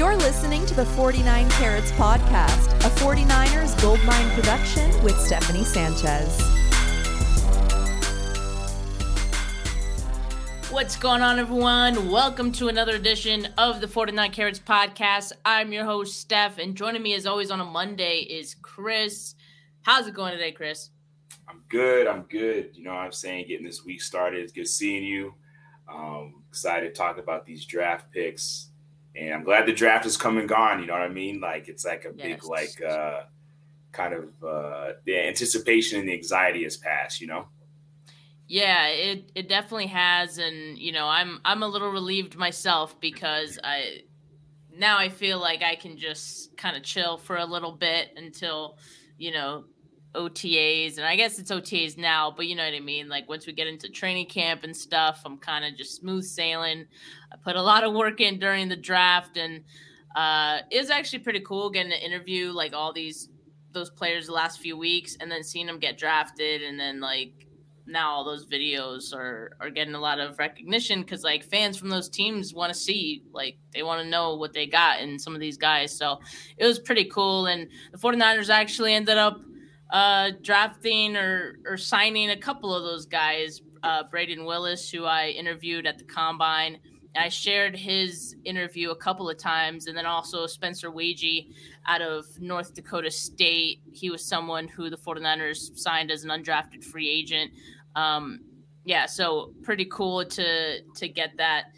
You're listening to the 49 Carats Podcast, a 49ers Goldmine production with Stephanie Sanchez. What's going on, everyone? Welcome to another edition of the 49 Carats Podcast. I'm your host, Steph, and joining me as always on a Monday is Chris. How's it going today, Chris? I'm good. I'm good. You know what I'm saying? Getting this week started. It's good seeing you. Um, excited to talk about these draft picks and I'm glad the draft is come and gone. You know what I mean? Like it's like a yes. big like uh, kind of uh, the anticipation and the anxiety has passed. You know. Yeah, it it definitely has, and you know, I'm I'm a little relieved myself because I now I feel like I can just kind of chill for a little bit until you know OTAs, and I guess it's OTAs now, but you know what I mean. Like once we get into training camp and stuff, I'm kind of just smooth sailing. I put a lot of work in during the draft, and uh, it was actually pretty cool getting to interview like all these those players the last few weeks, and then seeing them get drafted, and then like now all those videos are are getting a lot of recognition because like fans from those teams want to see like they want to know what they got in some of these guys so it was pretty cool and the 49ers actually ended up uh, drafting or, or signing a couple of those guys. Uh, Brayden Willis, who I interviewed at the combine. I shared his interview a couple of times, and then also Spencer Waege out of North Dakota State. He was someone who the 49ers signed as an undrafted free agent. Um, yeah, so pretty cool to to get that,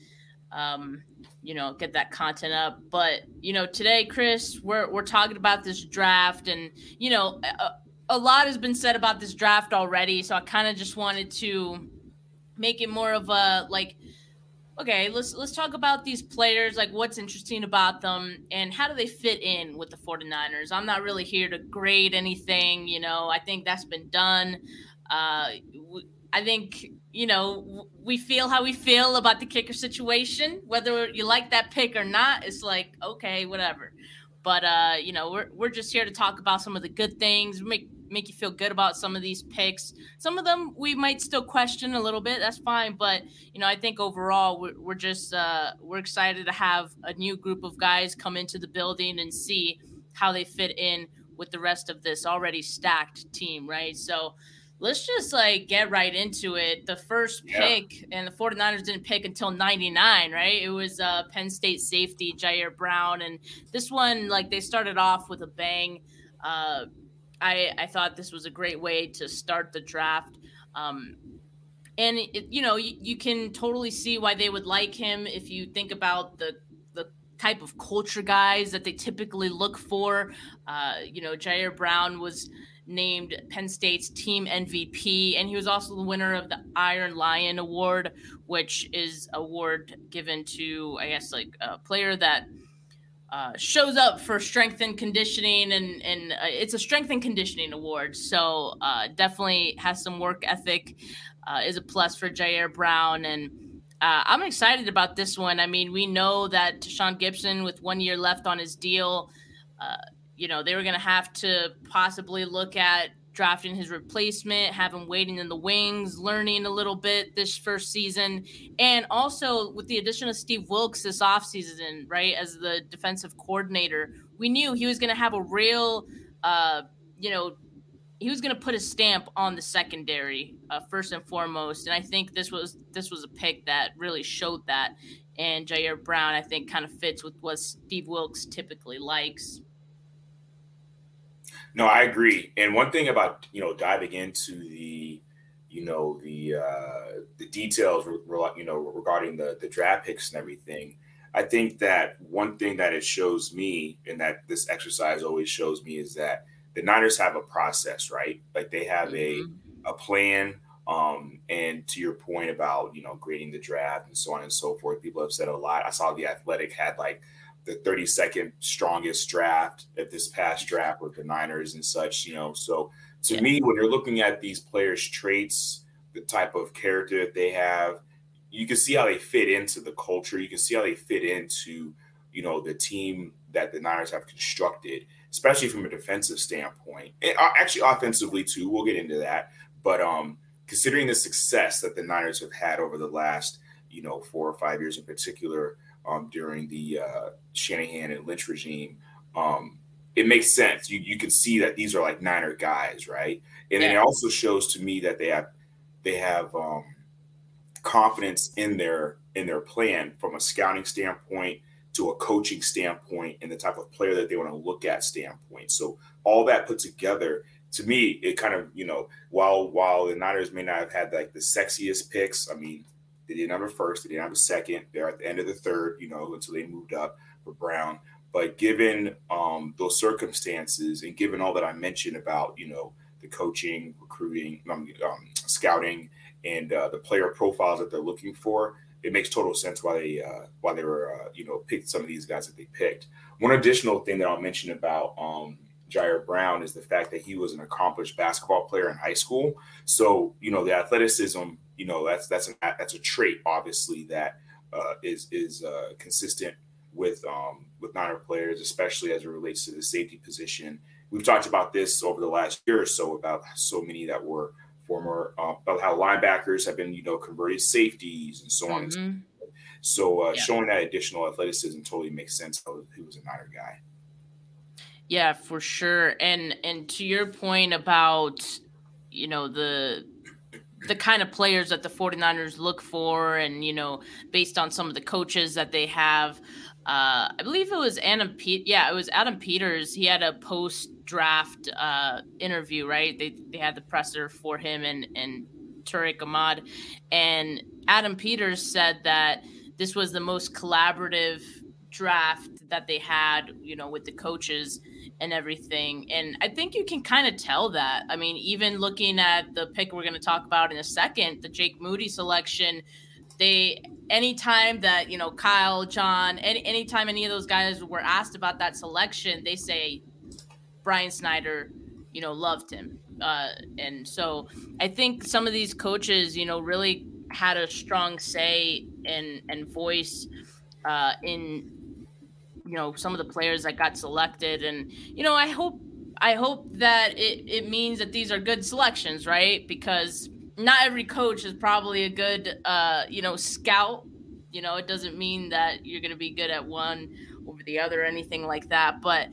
um, you know, get that content up. But you know, today, Chris, we're we're talking about this draft, and you know, uh, a lot has been said about this draft already, so I kind of just wanted to make it more of a like okay, let's let's talk about these players, like what's interesting about them and how do they fit in with the 49ers. I'm not really here to grade anything, you know. I think that's been done. Uh I think, you know, we feel how we feel about the kicker situation, whether you like that pick or not, it's like, okay, whatever. But uh, you know, we're we're just here to talk about some of the good things, make make you feel good about some of these picks. Some of them we might still question a little bit. That's fine, but you know, I think overall we're, we're just uh, we're excited to have a new group of guys come into the building and see how they fit in with the rest of this already stacked team, right? So let's just like get right into it. The first pick, yeah. and the 49ers didn't pick until 99, right? It was uh, Penn State safety Ji'Ayir Brown. And this one, like, they started off with a bang. Uh, I, I thought this was a great way to start the draft. Um, and it, you know, you, you can totally see why they would like him if you think about the the type of culture guys that they typically look for. Uh, you know, Ji'Ayir Brown was named Penn State's team MVP, and he was also the winner of the Iron Lion Award, which is award given to, I guess, like a player that – uh, shows up for strength and conditioning, and and uh, it's a strength and conditioning award. So uh, definitely has some work ethic. Uh, is a plus for Ji'Ayir Brown, and uh, I'm excited about this one. I mean, we know that Tashaun Gipson, with one year left on his deal, you know they were going to have to possibly look at drafting his replacement, having waiting in the wings, learning a little bit this first season. And also with the addition of Steve Wilks this offseason, right, as the defensive coordinator, we knew he was going to have a real, uh, you know, he was going to put a stamp on the secondary uh, first and foremost. And I think this was this was a pick that really showed that. And Ji'Ayir Brown, I think, kind of fits with what Steve Wilks typically likes. No, I agree. And one thing about you know diving into the you know the uh, the details you know regarding the the draft picks and everything. I think that one thing that it shows me, and that this exercise always shows me, is that the Niners have a process, right? Like they have mm-hmm. a a plan. Um, and to your point about you know grading the draft and so on and so forth, people have said a lot. I saw the Athletic had like the 32nd strongest draft at this past draft with the Niners and such, you know. So to yeah. me, when you're looking at these players' traits, the type of character that they have, you can see how they fit into the culture. You can see how they fit into, you know, the team that the Niners have constructed, especially from a defensive standpoint. And uh, actually offensively too. We'll get into that. But um considering the success that the Niners have had over the last, you know, four or five years in particular um, during the uh, Shanahan and Lynch regime, um, it makes sense. You you can see that these are like Niner guys, right? And yeah. it also shows to me that they have they have um, confidence in their in their plan from a scouting standpoint to a coaching standpoint and the type of player that they want to look at standpoint. So all that put together, to me, it kind of you know while while the Niners may not have had like the sexiest picks, I mean they didn't have a first, they didn't have a second. They're at the end of the third, you know, until they moved up for Brown. But given um, those circumstances and given all that I mentioned about, you know, the coaching, recruiting, um, um, scouting, and uh, the player profiles that they're looking for, it makes total sense why they uh, why they were uh, you know picked some of these guys that they picked. One additional thing that I'll mention about um, Ji'Ayir Brown is the fact that he was an accomplished basketball player in high school. So you know the athleticism, you know that's that's an that's a trait obviously that uh, is is uh, consistent with um, with Niner players, especially as it relates to the safety position. We've talked about this over the last year or so about so many that were former uh, about how linebackers have been you know converted safeties and so on. Mm-hmm. So uh, yeah. showing that additional athleticism totally makes sense. He was a Niner guy. Yeah, for sure. And and to your point about you know the the kind of players that the 49ers look for and you know based on some of the coaches that they have uh, I believe it was Adam Pete. Yeah, it was Adam Peters. He had a post draft uh, interview, right? They they had the presser for him and and Tariq Ahmad, and Adam Peters said that this was the most collaborative draft that they had, you know, with the coaches and everything. And I think you can kind of tell that. I mean, even looking at the pick we're going to talk about in a second, the Jake Moody selection they anytime that you know Kyle, John, any anytime any of those guys were asked about that selection, they say Brian Schneider, you know, loved him. Uh, and so I think some of these coaches, you know, really had a strong say and and voice uh, in you know some of the players that got selected. And you know, I hope I hope that it, it means that these are good selections, right? Because not every coach is probably a good uh, you know scout you know it doesn't mean that you're going to be good at one over the other or anything like that but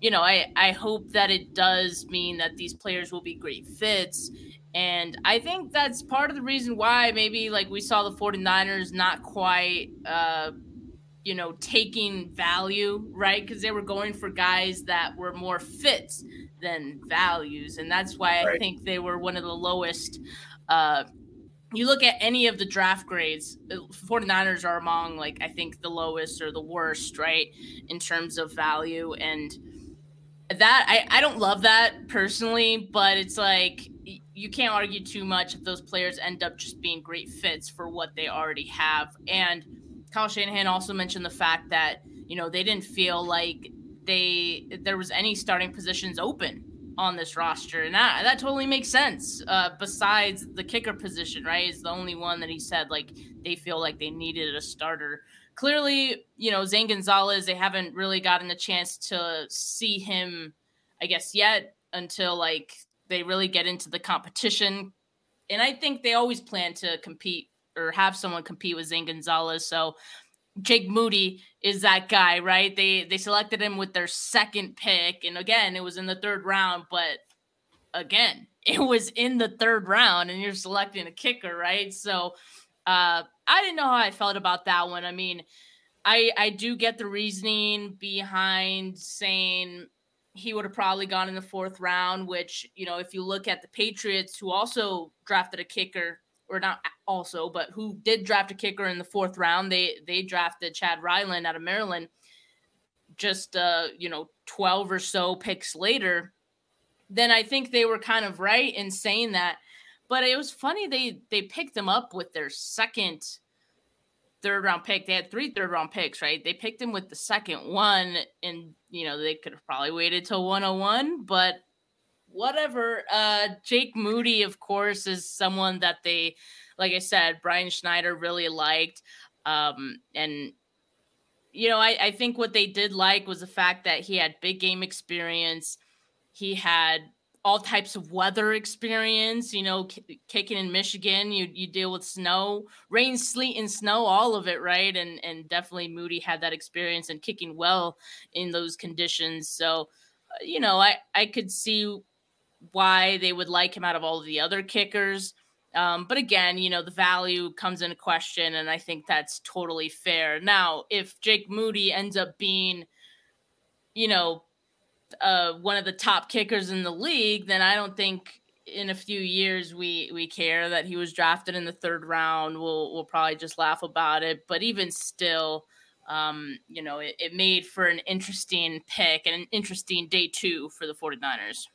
you know i i hope that it does mean that these players will be great fits and i think that's part of the reason why maybe like we saw the 49ers not quite uh you know taking value right because they were going for guys that were more fits than values and that's why right. i think they were one of the lowest uh, you look at any of the draft grades, 49ers are among like I think the lowest or the worst, right, in terms of value. And that I, I don't love that personally, but it's like you can't argue too much if those players end up just being great fits for what they already have. And Kyle Shanahan also mentioned the fact that, you know, they didn't feel like they there was any starting positions open on this roster, and that that totally makes sense. Uh, besides the kicker position, right, is the only one that he said like they feel like they needed a starter. Clearly, you know Zane Gonzalez, they haven't really gotten a chance to see him, I guess, yet until like they really get into the competition. And I think they always plan to compete or have someone compete with Zane Gonzalez. So Jake Moody is that guy, right? They they selected him with their second pick, and again, it was in the third round. But again, it was in the third round, and you're selecting a kicker, right? So uh, I didn't know how I felt about that one. I mean, I I do get the reasoning behind saying he would have probably gone in the fourth round. Which you know, if you look at the Patriots, who also drafted a kicker or not also, but who did draft a kicker in the fourth round. They they drafted Chad Ryland out of Maryland just uh, you know, 12 or so picks later. Then I think they were kind of right in saying that. But it was funny they they picked him up with their second third round pick. They had three third round picks, right? They picked him with the second one, and you know, they could have probably waited till 101, but whatever. Uh, Jake Moody, of course, is someone that they, like I said, Brian Schneider really liked. Um, and, you know, I, I think what they did like was the fact that he had big game experience. He had all types of weather experience. You know, k- kicking in Michigan, you you deal with snow, rain, sleet, and snow, all of it, right? And and definitely Moody had that experience and kicking well in those conditions. So, uh, you know, I I could see why they would like him out of all of the other kickers. Um, but again, you know, the value comes into question, and I think that's totally fair. Now, if Jake Moody ends up being, you know, uh, one of the top kickers in the league, then I don't think in a few years we we care that he was drafted in the third round. We'll we'll probably just laugh about it. But even still, um, you know, it, it made for an interesting pick and an interesting day two for the 49ers.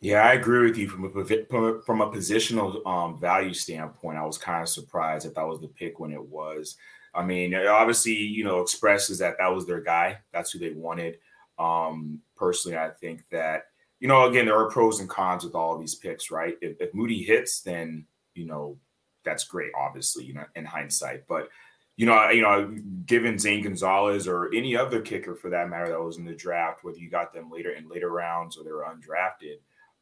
Yeah, I agree with you from a from a positional um, value standpoint. I was kind of surprised that that was the pick when it was. I mean, obviously, you know, expresses that that was their guy. That's who they wanted. Um, personally, I think that you know, again, there are pros and cons with all of these picks, right? If, if Moody hits, then you know that's great, obviously, you know, in hindsight. But you know, you know, given Zane Gonzalez or any other kicker for that matter that was in the draft, whether you got them later in later rounds or they were undrafted,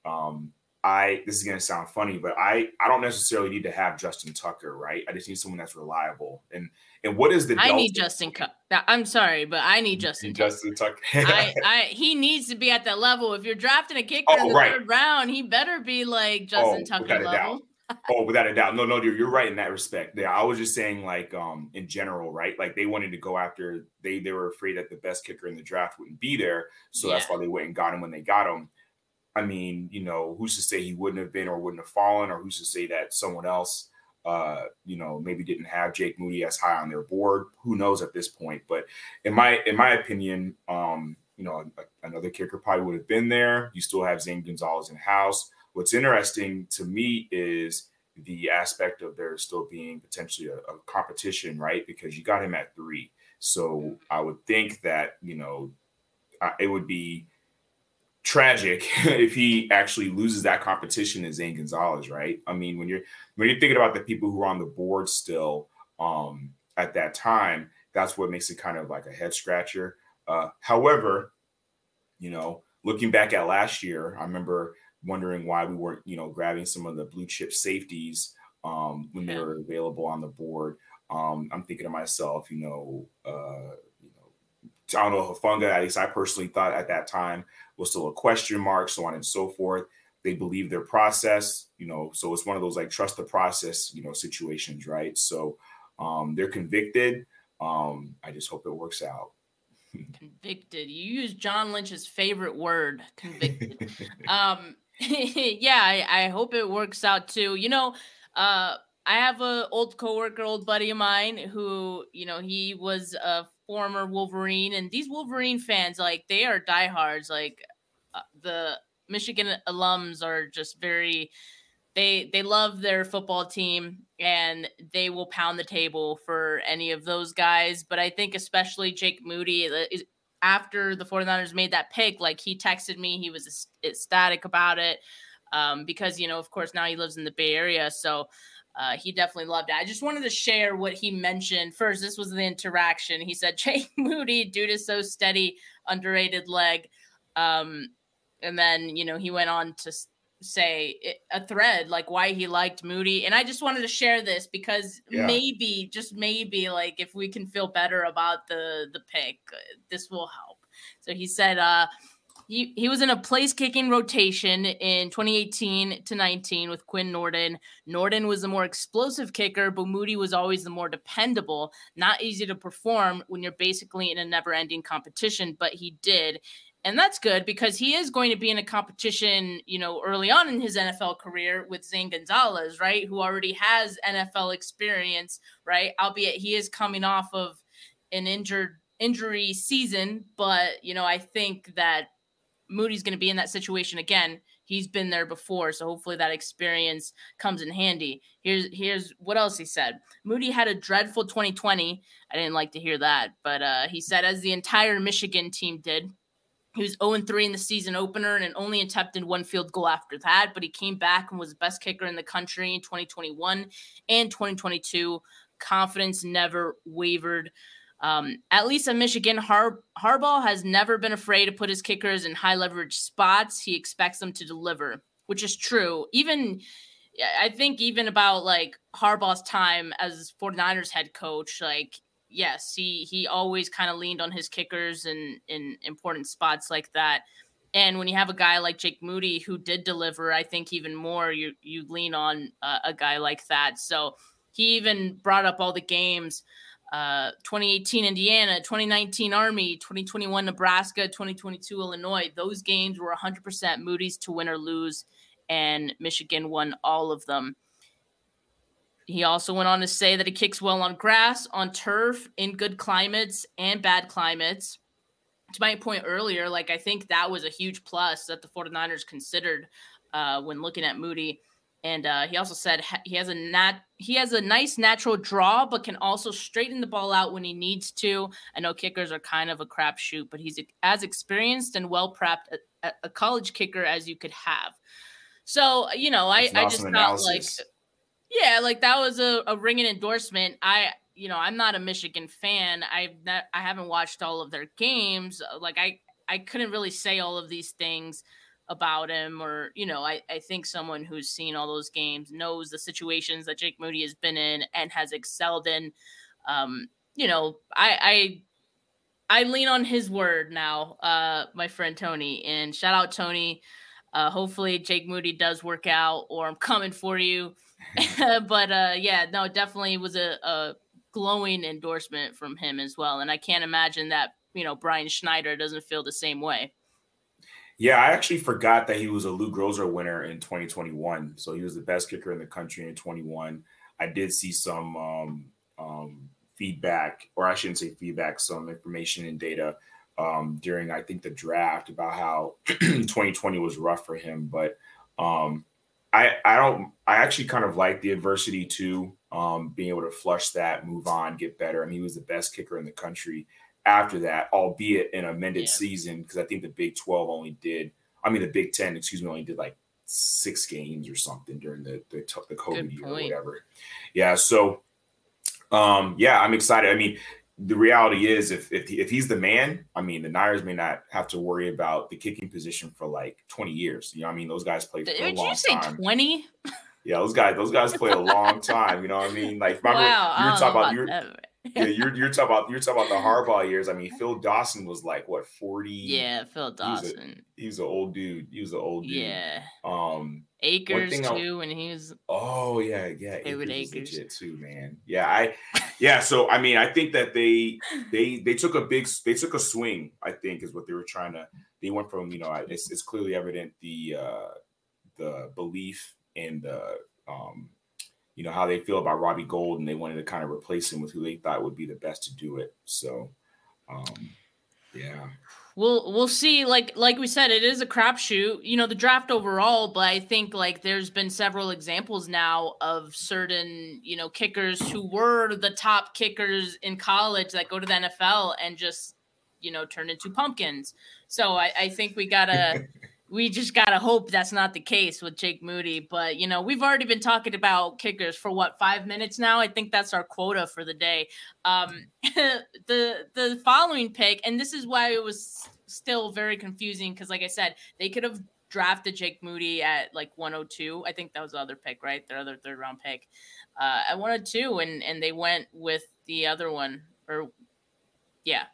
um, I this is gonna sound funny, but I I don't necessarily need to have Justin Tucker, right? I just need someone that's reliable. And and what is the I need Justin Tucker. I'm sorry, but I need Justin. Justin Tucker. I, I he needs to be at that level. If you're drafting a kicker oh, in the right. third round, he better be like Justin oh, Tucker level. oh, without a doubt. No, no, you're, you're right in that respect. Yeah, I was just saying, like, um, in general, right? Like they wanted to go after they they were afraid that the best kicker in the draft wouldn't be there, so yeah. that's why they went and got him when they got him. I mean, you know, who's to say he wouldn't have been or wouldn't have fallen, or who's to say that someone else, uh, you know, maybe didn't have Jake Moody as high on their board? Who knows at this point? But in my in my opinion, um, you know, another kicker probably would have been there. You still have Zane Gonzalez in house. What's interesting to me is the aspect of there still being potentially a, a competition, right? Because you got him at three, so I would think that you know it would be tragic if he actually loses that competition to Zane Gonzalez, right? I mean, when you're when you're thinking about the people who are on the board still um, at that time, that's what makes it kind of like a head scratcher. Uh, however, you know, looking back at last year, I remember wondering why we weren't, you know, grabbing some of the blue chip safeties um, when they were available on the board. Um, I'm thinking to myself, you know, uh, you know, I don't know Hufanga. At least I personally thought at that time was still a question mark, so on and so forth. They believe their process, you know, so it's one of those like trust the process, you know, situations, right? So um, they're convicted. Um, I just hope it works out. convicted. You use John Lynch's favorite word, convicted. um, yeah, I, I hope it works out too. You know, uh, I have a old coworker, old buddy of mine who, you know, he was a former Wolverine, and these Wolverine fans, like, they are diehards. Like, uh, the Michigan alums are just very. They, they love their football team and they will pound the table for any of those guys. But I think especially Jake Moody, after the 49ers made that pick, like he texted me, he was ecstatic about it um, because, you know, of course, now he lives in the Bay Area. So uh, he definitely loved it. I just wanted to share what he mentioned. First, this was the interaction. He said, Jake Moody, dude is so steady, underrated leg. Um, and then, you know, he went on to say a thread like why he liked Moody. And I just wanted to share this because yeah. maybe, just maybe, like if we can feel better about the the pick, uh, this will help. So he said, uh, he, he was in a place kicking rotation in 2018 to 19 with Quinn Nordin. Nordin was the more explosive kicker, but Moody was always the more dependable. Not easy to perform when you're basically in a never ending competition, but he did. And that's good because he is going to be in a competition, you know, early on in his NFL career with Zane Gonzalez, right? Who already has NFL experience, right? Albeit he is coming off of an injured injury season, but you know, I think that Moody's going to be in that situation again. He's been there before, so hopefully that experience comes in handy. Here's here's what else he said. Moody had a dreadful 2020. I didn't like to hear that, but uh, he said as the entire Michigan team did. He was 0 3 in the season opener and only attempted one field goal after that, but he came back and was the best kicker in the country in 2021 and 2022. Confidence never wavered. Um, at least at Michigan, Har- Harbaugh has never been afraid to put his kickers in high leverage spots. He expects them to deliver, which is true. Even I think even about like Harbaugh's time as 49ers head coach, like yes, he he always kind of leaned on his kickers in in important spots like that. And when you have a guy like Jake Moody who did deliver, I think even more you you lean on uh, a guy like that. So he even brought up all the games uh, 2018 Indiana, 2019 Army, 2021 Nebraska, 2022 Illinois. Those games were 100% Moody's to win or lose, and Michigan won all of them. He also went on to say that he kicks well on grass, on turf, in good climates and bad climates. To my point earlier, like I think that was a huge plus that the 49ers considered uh, when looking at Moody. And uh, he also said he has a nat he has a nice natural draw, but can also straighten the ball out when he needs to. I know kickers are kind of a crapshoot, but he's as experienced and well prepped a, a, college kicker as you could have. So you know, I, I just felt like yeah, like that was a, a ringing endorsement. I, you know, I'm not a Michigan fan. I've not, I haven't watched all of their games. Like I, I couldn't really say all of these things about him, or you know, I, I think someone who's seen all those games knows the situations that Jake Moody has been in and has excelled in. Um, you know, I, I, I lean on his word now, uh, my friend Tony, and shout out Tony. Uh, hopefully Jake Moody does work out, or I'm coming for you. but uh, yeah, no, definitely was a, a glowing endorsement from him as well. And I can't imagine that you know Brian Schneider doesn't feel the same way. Yeah, I actually forgot that he was a Lou Groza winner in 2021. So he was the best kicker in the country in 21. I did see some um, um, feedback, or I shouldn't say feedback, some information and data um, during I think the draft about how 2020 was rough for him. But um, I I don't I actually kind of like the adversity too. Um, being able to flush that, move on, get better. I mean, he was the best kicker in the country after that, albeit an amended yeah. season because I think the Big Twelve only did. I mean, the Big Ten, excuse me, only did like six games or something during the the, the COVID year or whatever. Yeah, so um, yeah, I'm excited. I mean, the reality is if if, if he's the man, I mean, the Niners may not have to worry about the kicking position for like 20 years. You know, I mean, those guys play for Did a long you say time. 20? Yeah, those guys, those guys play a long time. You know what I mean? Like, remember wow, you were talking about, you yeah, you're you're talking about you're talking about the Harbaugh years. I mean, Phil Dawson was like what 40. Yeah, Phil Dawson. He was, an old dude. He was an old dude. Yeah. Um, Akers too, and he was. Oh yeah, yeah. David Akers, Akers. too, man. Yeah, I, yeah. So I mean, I think that they they they took a big they took a swing. I think is what they were trying to. They went from you know it's it's clearly evident the uh the belief and the um you know how they feel about Robbie Gould, and they wanted to kind of replace him with who they thought would be the best to do it. So, um, yeah. We'll we'll see. Like like we said, it is a crapshoot. You know the draft overall, but I think like there's been several examples now of certain you know kickers who were the top kickers in college that go to the NFL and just you know turn into pumpkins. So I, I think we gotta we just gotta hope that's not the case with Jake Moody. But you know, we've already been talking about kickers for what five minutes now. I think that's our quota for the day. Um, the the following pick, and this is why it was still very confusing because, like I said, they could have drafted Jake Moody at like 102. I think that was the other pick, right? Their other third round pick uh, at 102, and and they went with the other one, or yeah,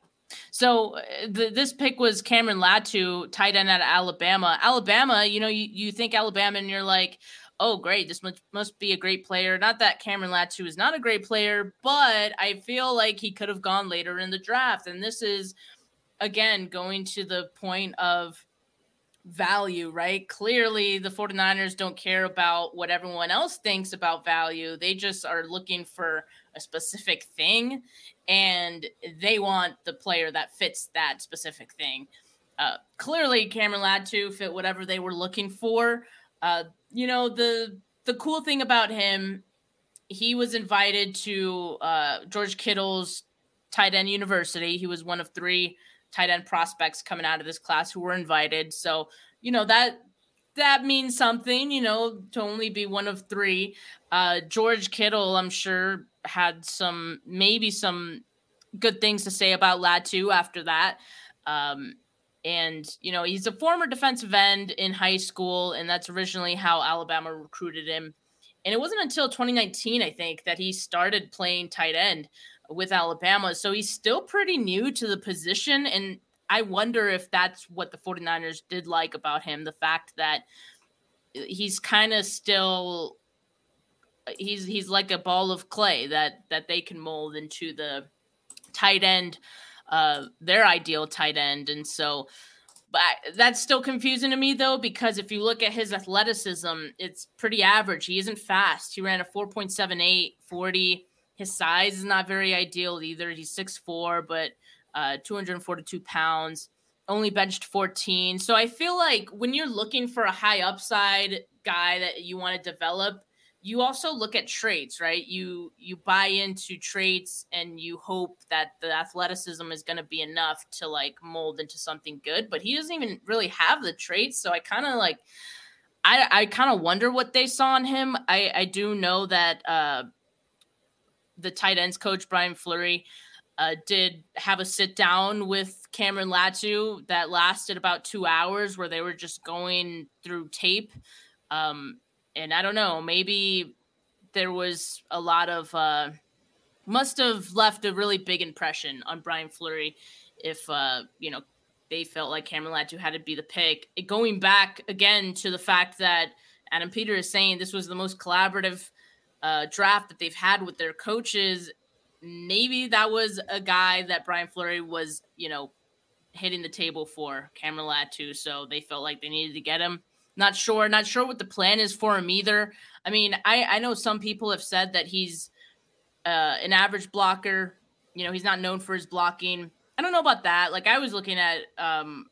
so uh, the, this pick was Cameron Latu, tight end at Alabama. Alabama, you know, you, you think Alabama and you're like, oh, great, this must, must be a great player. Not that Cameron Latu is not a great player, but I feel like he could have gone later in the draft. And this is, again, going to the point of value, right? Clearly, the 49ers don't care about what everyone else thinks about value. They just are looking for a specific thing and they want the player that fits that specific thing. Uh, clearly, Cameron Latu fit whatever they were looking for. Uh, you know the the cool thing about him, he was invited to uh, George Kittle's tight end university. He was one of three tight end prospects coming out of this class who were invited. So you know that that means something. You know to only be one of three. Uh, George Kittle, I'm sure had some maybe some good things to say about Latu after that. Um, and, you know, he's a former defensive end in high school, and that's originally how Alabama recruited him. And it wasn't until 2019, I think, that he started playing tight end with Alabama. So he's still pretty new to the position. And I wonder if that's what the 49ers did like about him the fact that he's kind of still he's he's like a ball of clay that that they can mold into the tight end uh their ideal tight end and so but that's still confusing to me though because if you look at his athleticism it's pretty average he isn't fast he ran a 4.78 40 his size is not very ideal either he's 6'4 but uh 242 pounds only benched 14 so i feel like when you're looking for a high upside guy that you want to develop you also look at traits, right? You you buy into traits and you hope that the athleticism is going to be enough to like mold into something good, but he doesn't even really have the traits, so I kind of like I I kind of wonder what they saw in him. I I do know that uh the tight ends coach Brian Fleury uh, did have a sit down with Cameron Latu that lasted about two hours where they were just going through tape. Um, and I don't know, maybe there was a lot of uh, must have left a really big impression on Brian Fleury if uh, you know they felt like Cameron Latu had to be the pick. It, going back again to the fact that Adam Peter is saying this was the most collaborative uh, draft that they've had with their coaches. Maybe that was a guy that Brian Fleury was, you know, hitting the table for Cameron Latu, so they felt like they needed to get him. Not sure. Not sure what the plan is for him either. I mean, I, I know some people have said that he's uh, an average blocker. You know, he's not known for his blocking. I don't know about that. Like I was looking at, um,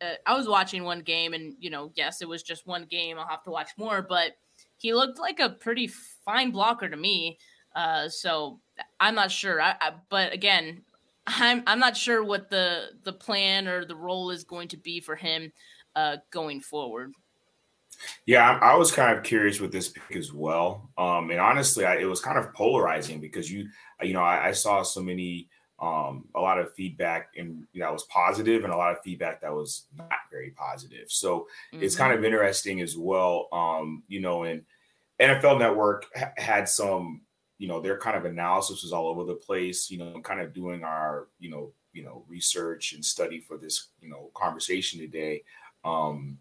uh, I was watching one game, and you know, yes, it was just one game. I'll have to watch more, but he looked like a pretty fine blocker to me. Uh, so I'm not sure. I, I, but again, I'm I'm not sure what the the plan or the role is going to be for him uh, going forward. Yeah, I, I, was kind of curious with this pick as well. Um, and honestly, I, it was kind of polarizing because you, you know, I, I saw so many, um, a lot of feedback and you know, that was positive and a lot of feedback that was not very positive. So mm-hmm. it's kind of mm-hmm. interesting as well. Um, you know, and NFL Network ha- had some, you know, their kind of analysis was all over the place. You know, kind of doing our, you know, you know, research and study for this, you know, conversation today. Um,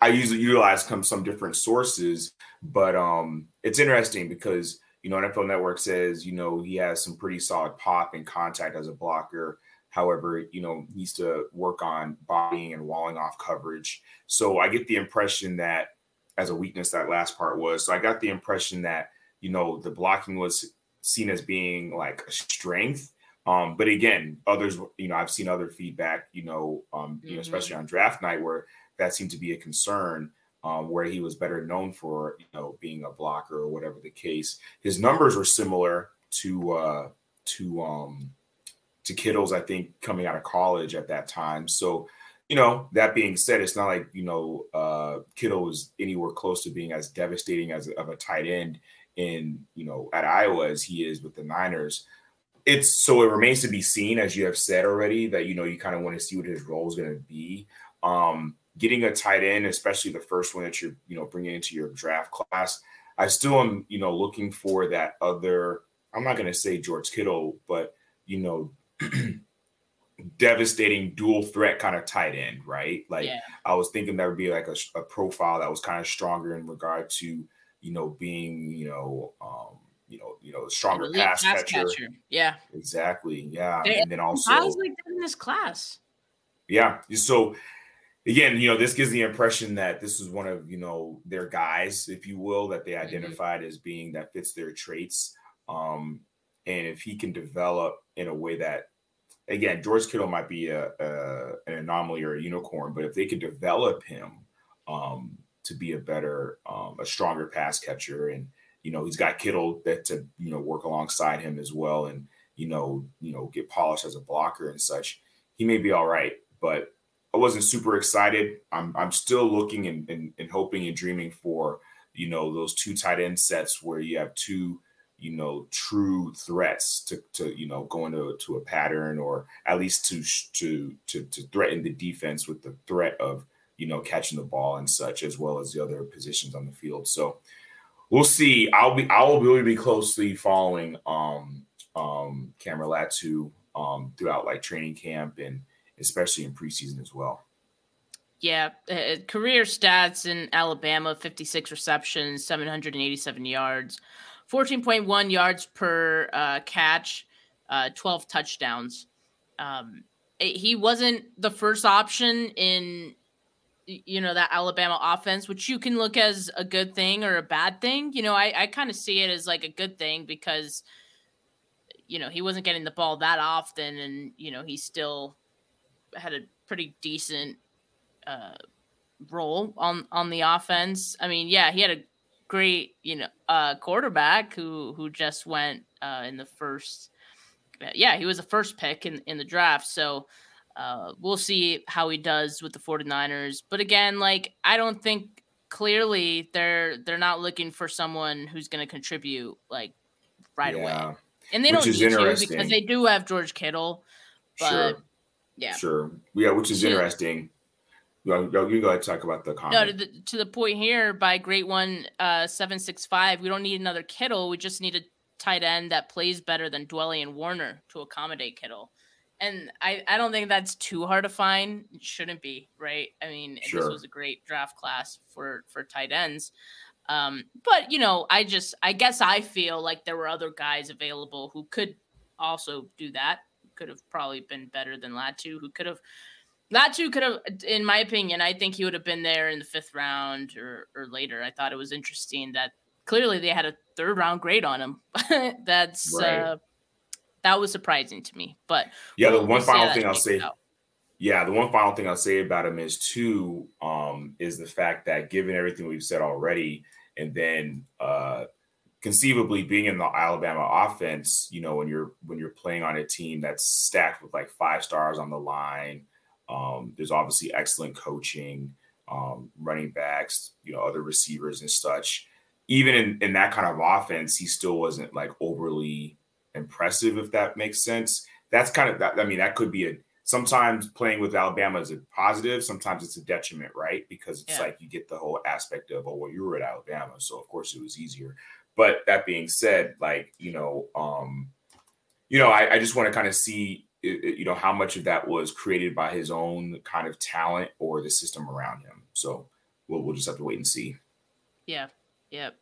I usually utilize some some different sources, but um, it's interesting because you know NFL Network says you know he has some pretty solid pop and contact as a blocker. However, you know needs to work on bodying and walling off coverage. So I get the impression that as a weakness that last part was. So I got the impression that you know the blocking was seen as being like a strength. Um, but again, others, you know, I've seen other feedback, you know, um, mm-hmm. you know, especially mm-hmm. on draft night where that seemed to be a concern um, where he was better known for, you know, being a blocker or whatever the case. His numbers were similar to uh, to um, to Kittle's, I think, coming out of college at that time. So, you know, that being said, it's not like you know uh, Kittle is anywhere close to being as devastating as of a tight end in you know at Iowa as he is with the Niners. It's so it remains to be seen, as you have said already, that you know you kind of want to see what his role is going to be. Um, getting a tight end, especially the first one that you're, you know, bringing into your draft class, I still am, you know, looking for that other. I'm not going to say George Kittle, but you know, devastating dual threat kind of tight end, right? Like yeah. I was thinking that would be like a, a, profile that was kind of stronger in regard to, you know, being, you know, um, you know, you know, a stronger pass, pass catcher. catcher. Yeah, exactly. Yeah, they, and then also I was like in this class. Yeah, so again, you know, this gives the impression that this is one of, you know, their guys, if you will, that they mm-hmm. identified mm-hmm. as being that fits their traits. Um, and if he can develop in a way that, again, George Kittle might be a, a an anomaly or a unicorn, but if they could develop him um, to be a better, um, a stronger pass catcher, and you know, he's got Kittle that to you know work alongside him as well, and you know, you know, get polished as a blocker and such, he may be all right. But I wasn't super excited. I'm I'm still looking and, and, and hoping and dreaming for you know those two tight end sets where you have two you know true threats to to you know going into to a pattern or at least to to to to threaten the defense with the threat of you know catching the ball and such as well as the other positions on the field. So we'll see. I'll be I will really be closely following um um Cameron Latu um throughout like training camp and especially in preseason as well. Yeah, uh, career stats in Alabama 56 receptions, 787 yards, 14.1 yards per uh, catch, uh, 12 touchdowns. Um, it, he wasn't the first option in you know that Alabama offense, which you can look as a good thing or a bad thing. You know, I, I kind of see it as like a good thing because you know he wasn't getting the ball that often, and you know he still had a pretty decent uh, role on on the offense. I mean, yeah, he had a great you know uh, quarterback who who just went uh, in the first. Yeah, he was the first pick in in the draft, so. Uh, we'll see how he does with the 49ers. But again, like I don't think clearly they're they're not looking for someone who's going to contribute like right yeah. away. And they which don't need to because they do have George Kittle. But sure. yeah. Sure. Yeah, which is interesting. You go, you go ahead and talk about the comment. No, to the, to the point here by Great One uh, seven six five. We don't need another Kittle. We just need a tight end that plays better than Dwelley and Woerner to accommodate Kittle. And I, I don't think that's too hard to find. It shouldn't be, right? I mean, sure. this was a great draft class for for tight ends. Um, but you know, I just I guess I feel like there were other guys available who could also do that. Could have probably been better than Latu, who could have Latu could have, in my opinion, I think he would have been there in the fifth round or, or later. I thought it was interesting that clearly they had a third round grade on him. That's right. uh, that was surprising to me. But yeah, we'll, the one we'll final thing I'll say. Out. Yeah, the one final thing I'll say about him is too um, is the fact that given everything we've said already, and then uh, conceivably being in the Alabama offense, you know, when you're when you're playing on a team that's stacked with like five stars on the line, um, there's obviously excellent coaching, um, running backs, you know, other receivers and such. Even in, in that kind of offense, he still wasn't like overly impressive, if that makes sense. That's kind of that. I mean, that could be a sometimes playing with Alabama is a positive, sometimes it's a detriment, right? Because it's yeah. like you get the whole aspect of, oh, well, you were at Alabama, so of course it was easier. But that being said, like, you know, um, you know, I, I just want to kind of see you know how much of that was created by his own kind of talent or the system around him. So we'll we'll just have to wait and see. Yeah. Yep.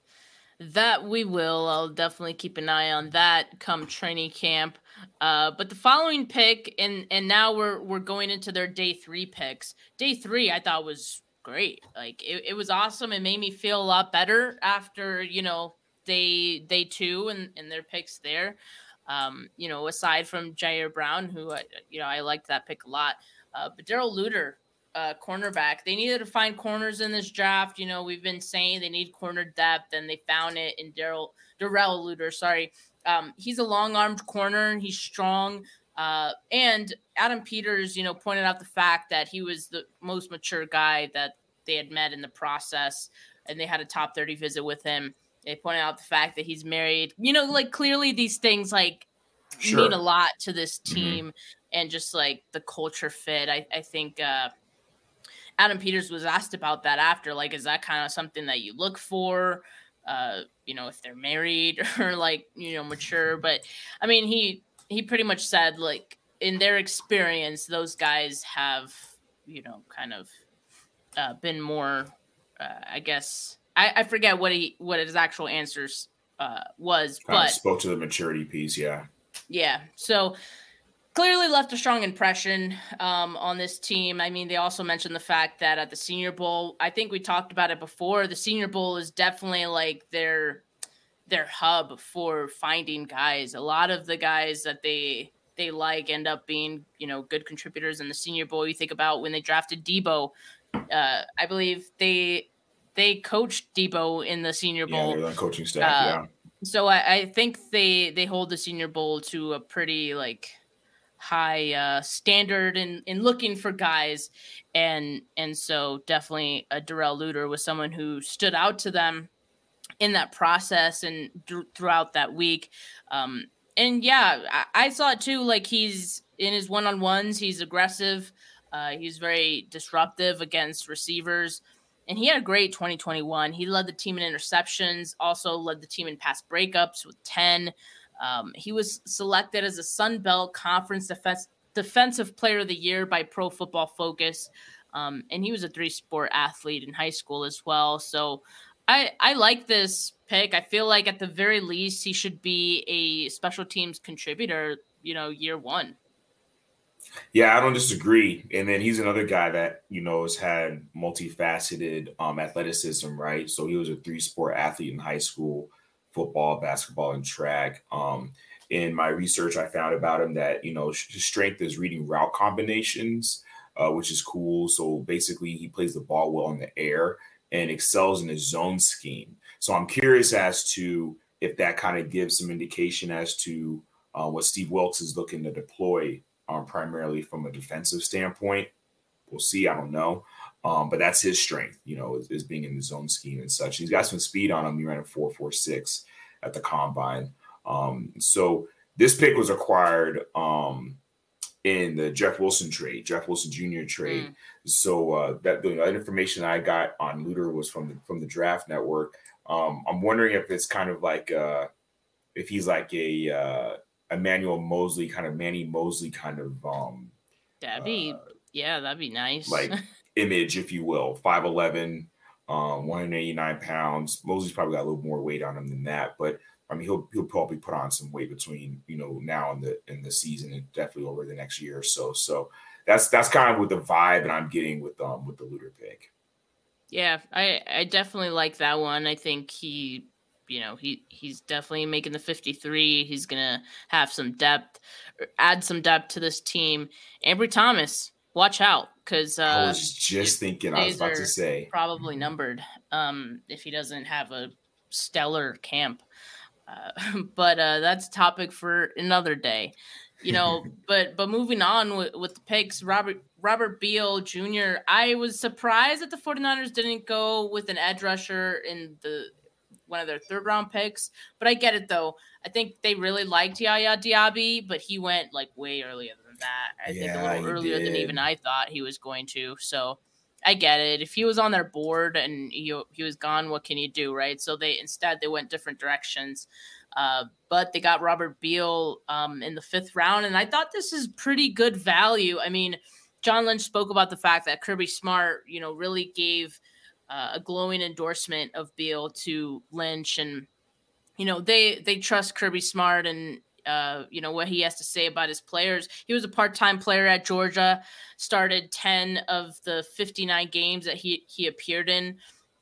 That we will. I'll definitely keep an eye on that come training camp. Uh, but the following pick, and and now we're we're going into their day three picks. Day three, I thought was great. Like it, it was awesome. It made me feel a lot better after you know day day two and and their picks there. Um, you know, aside from Ji'Ayir Brown, who I, you know I liked that pick a lot, uh, but Daryl Luter, uh, cornerback, they needed to find corners in this draft. You know, we've been saying they need corner depth, and they found it in Daryl Darrell Luter. Sorry, um, he's a long-armed corner. And he's strong. Uh, and Adam Peters, you know, pointed out the fact that he was the most mature guy that they had met in the process, and they had a top 30 visit with him. They pointed out the fact that he's married. You know, like clearly these things like sure. mean a lot to this mm-hmm. team mm-hmm. and just like the culture fit. I, I think uh, Adam Peters was asked about that after. Like, is that kind of something that you look for? Uh, you know, if they're married or like, you know, mature. But I mean, he he pretty much said like in their experience, those guys have, you know, kind of uh, been more, uh, I guess, I, I forget what he what his actual answers uh, was, kind but spoke to the maturity piece. Yeah, yeah. So clearly left a strong impression um, on this team. I mean, they also mentioned the fact that at the Senior Bowl, I think we talked about it before. The Senior Bowl is definitely like their their hub for finding guys. A lot of the guys that they they like end up being you know good contributors in the Senior Bowl. You think about when they drafted Deebo. Uh, I believe they they coached Deebo in the Senior Bowl. Yeah, coaching staff. Uh, yeah. So I, I, think they they hold the Senior Bowl to a pretty like high uh, standard in in looking for guys, and and so definitely a Darrell Luter was someone who stood out to them. in that process and th- throughout that week. Um, and yeah, I-, I saw it too. Like he's in his one on ones, he's aggressive. Uh, he's very disruptive against receivers. And he had a great 2021. He led the team in interceptions, also led the team in pass breakups with 10. Um, he was selected as a Sun Belt Conference defense, Defensive Player of the Year by Pro Football Focus. Um, and he was a three sport athlete in high school as well. So I, I like this pick. I feel like at the very least, he should be a special teams contributor, you know, year one. Yeah, I don't disagree. And then he's another guy that, you know, has had multifaceted um, athleticism, right? So he was a three sport athlete in high school football, basketball, and track. Um, in my research, I found about him that, you know, his strength is reading route combinations, uh, which is cool. So basically, he plays the ball well in the air and excels in his zone scheme. So I'm curious as to if that kind of gives some indication as to uh, what Steve Wilks is looking to deploy um, primarily from a defensive standpoint. We'll see. I don't know. Um, but that's his strength, you know, is, is, being in the zone scheme and such. He's got some speed on him. He ran a 4.46 at the combine. Um, so this pick was acquired um, in the Jeff Wilson trade, Jeff Wilson Jr. trade. Mm. So uh, that the information I got on Luter was from the from the Draft Network. Um, I'm wondering if it's kind of like uh, if he's like a uh, Emmanuel Moseley kind of Manny Moseley kind of um that'd be uh, yeah that'd be nice. like image if you will. 5'11 um 189 pounds. Moseley's probably got a little more weight on him than that but I mean he'll he'll probably put on some weight between you know now and the in the season and definitely over the next year or so. So that's that's kind of with the vibe that I'm getting with um with the Luter pick. Yeah I I definitely like that one. I think he you know he he's definitely making the 53 he's gonna have some depth er, add some depth to this team. Ambry thomas watch out because uh, i was just thinking i was about to say. probably numbered um if he doesn't have a stellar camp. Uh, but uh that's a topic for another day. You know but but moving on with, with the picks robert robert beal jr i was surprised that the 49ers didn't go with an edge rusher in the one of their third round picks. But I get it though. I think they really liked Yaya Diaby, but he went like way earlier than that. I yeah, think a little earlier did. than even I thought he was going to. So I get it. If he was on their board and he, he was gone, what can you do, right? So they instead they went different directions. Uh, but they got Robert Beal um, in the fifth round, and I thought this is pretty good value. I mean, John Lynch spoke about the fact that Kirby Smart, you know, really gave – uh, a glowing endorsement of Beal to Lynch, and you know they they trust Kirby Smart and uh, you know what he has to say about his players. He was a part-time player at Georgia, started 10 of the 59 games that he he appeared in.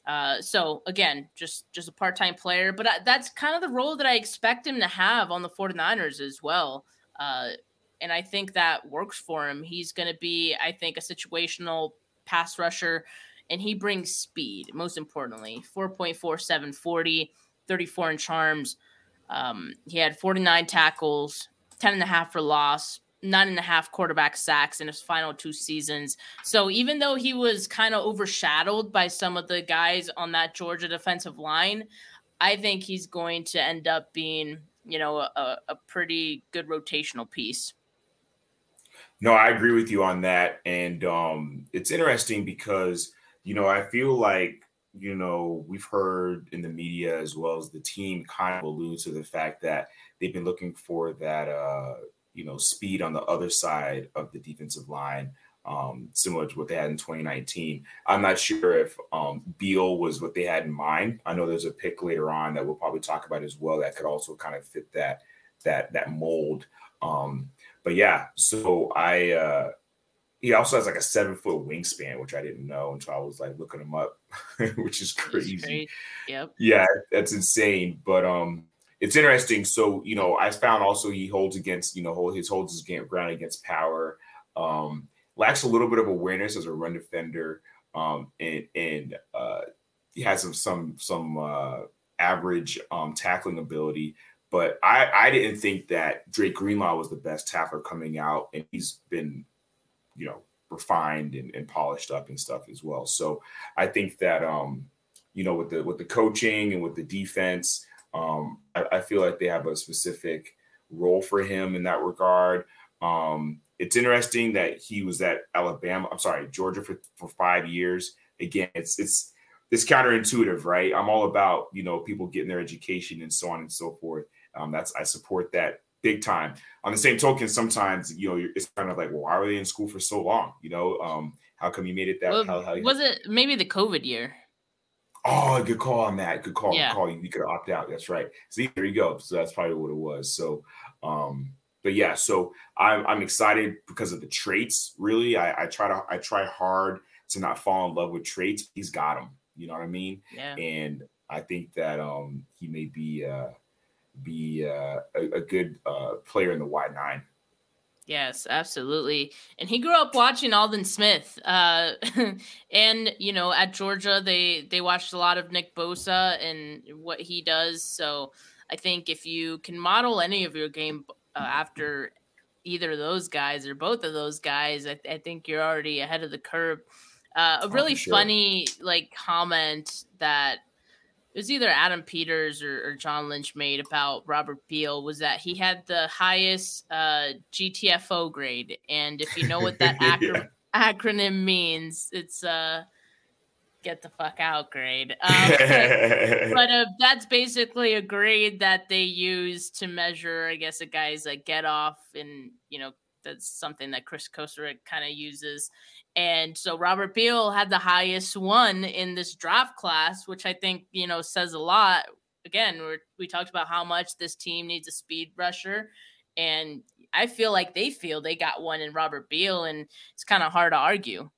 Uh, so again, just just a part-time player, but I, that's kind of the role that I expect him to have on the 49ers as well. Uh, and I think that works for him. He's going to be, I think, a situational pass rusher and he brings speed, most importantly 4.47 40, 34 in charms. Um, he had 49 tackles, 10 and a half for loss, nine and a half quarterback sacks in his final two seasons. So even though he was kind of overshadowed by some of the guys on that Georgia defensive line, I think he's going to end up being, you know, a, a pretty good rotational piece. No, I agree with you on that. And um, it's interesting because you know, I feel like, you know, we've heard in the media as well as the team kind of allude to the fact that they've been looking for that, uh, you know, speed on the other side of the defensive line, um, similar to what they had in 2019. I'm not sure if um, Beal was what they had in mind. I know there's a pick later on that we'll probably talk about as well that could also kind of fit that that that mold. Um, but yeah, so I uh, he also has like a seven foot wingspan, which I didn't know until I was like looking him up, which is crazy. Yep. Yeah, that's insane. But um, it's interesting. So you know, I found also he holds against you know his holds his ground against power. Um, lacks a little bit of awareness as a run defender. Um, and and uh, he has some some some uh, average um tackling ability. But I, I didn't think that Dre Greenlaw was the best tackler coming out, and he's been you know refined and, and, polished up and stuff as well. So I think that um you know, with the with the coaching and with the defense. Um, I, I, feel like they have a specific role for him in that regard. Um, it's interesting that he was at Alabama. I'm sorry, Georgia for, for five years. Again, it's it's it's counterintuitive, right? I'm all about you know people getting their education and so on and so forth. Um, that's I support that big time. On the same token, sometimes you know it's kind of like, well, why were they in school for so long? You know, um, how come you made it that? Well, how, how, was it maybe the COVID year? Oh, good call on that. Good call. Yeah. Good call. You could opt out. That's right. See, there you go. So that's probably what it was. So, um, but yeah, so I'm I'm excited because of the traits. Really, I, I try to I try hard to not fall in love with traits. He's got them. You know what I mean? Yeah. And I think that um he may be uh be uh, a, a good uh player in the wide nine. Yes, absolutely. And he grew up watching Aldon Smith. Uh, and you know, at Georgia, they they watched a lot of Nick Bosa and what he does. So I think if you can model any of your game uh, after either of those guys or both of those guys, I, I think you're already ahead of the curve. Uh, a oh, really oh, sure. funny like comment that it was either Adam Peters or, or, John Lynch made about Robert Beal was that he had the highest uh, GTFO grade, and if you know what that acro- yeah. acronym means, it's uh, get the fuck out grade. Um, but uh, that's basically a grade that they use to measure, I guess, a guy's like get off, and you know that's something that Chris Kocurek kind of uses. And so Robert Beal had the highest one in this draft class, which I think, you know, says a lot. Again, we we talked about how much this team needs a speed rusher. And I feel like they feel they got one in Robert Beal, and it's kind of hard to argue.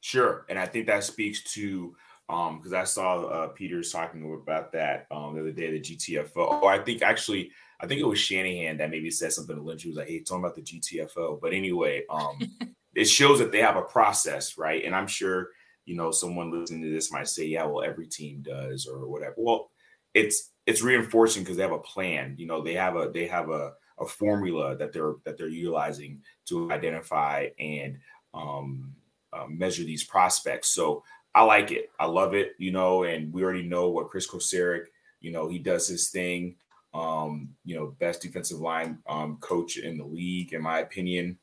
Sure. And I think that speaks to um because I saw uh, Peters talking about that um the other day, the GTFO. Oh, I think actually I think it was Shanahan that maybe said something to Lynch. He was like, "Hey, talking about the GTFO." But anyway, um, it shows that they have a process, right? And I'm sure you know someone listening to this might say, "Yeah, well, every team does," or whatever. Well, it's it's reinforcing because they have a plan. You know, they have a they have a a formula that they're that they're utilizing to identify and um, uh, measure these prospects. So I like it. I love it. You know, and we already know what Chris Kocurek. You know, he does his thing. Um, you know, best defensive line um, coach in the league, in my opinion.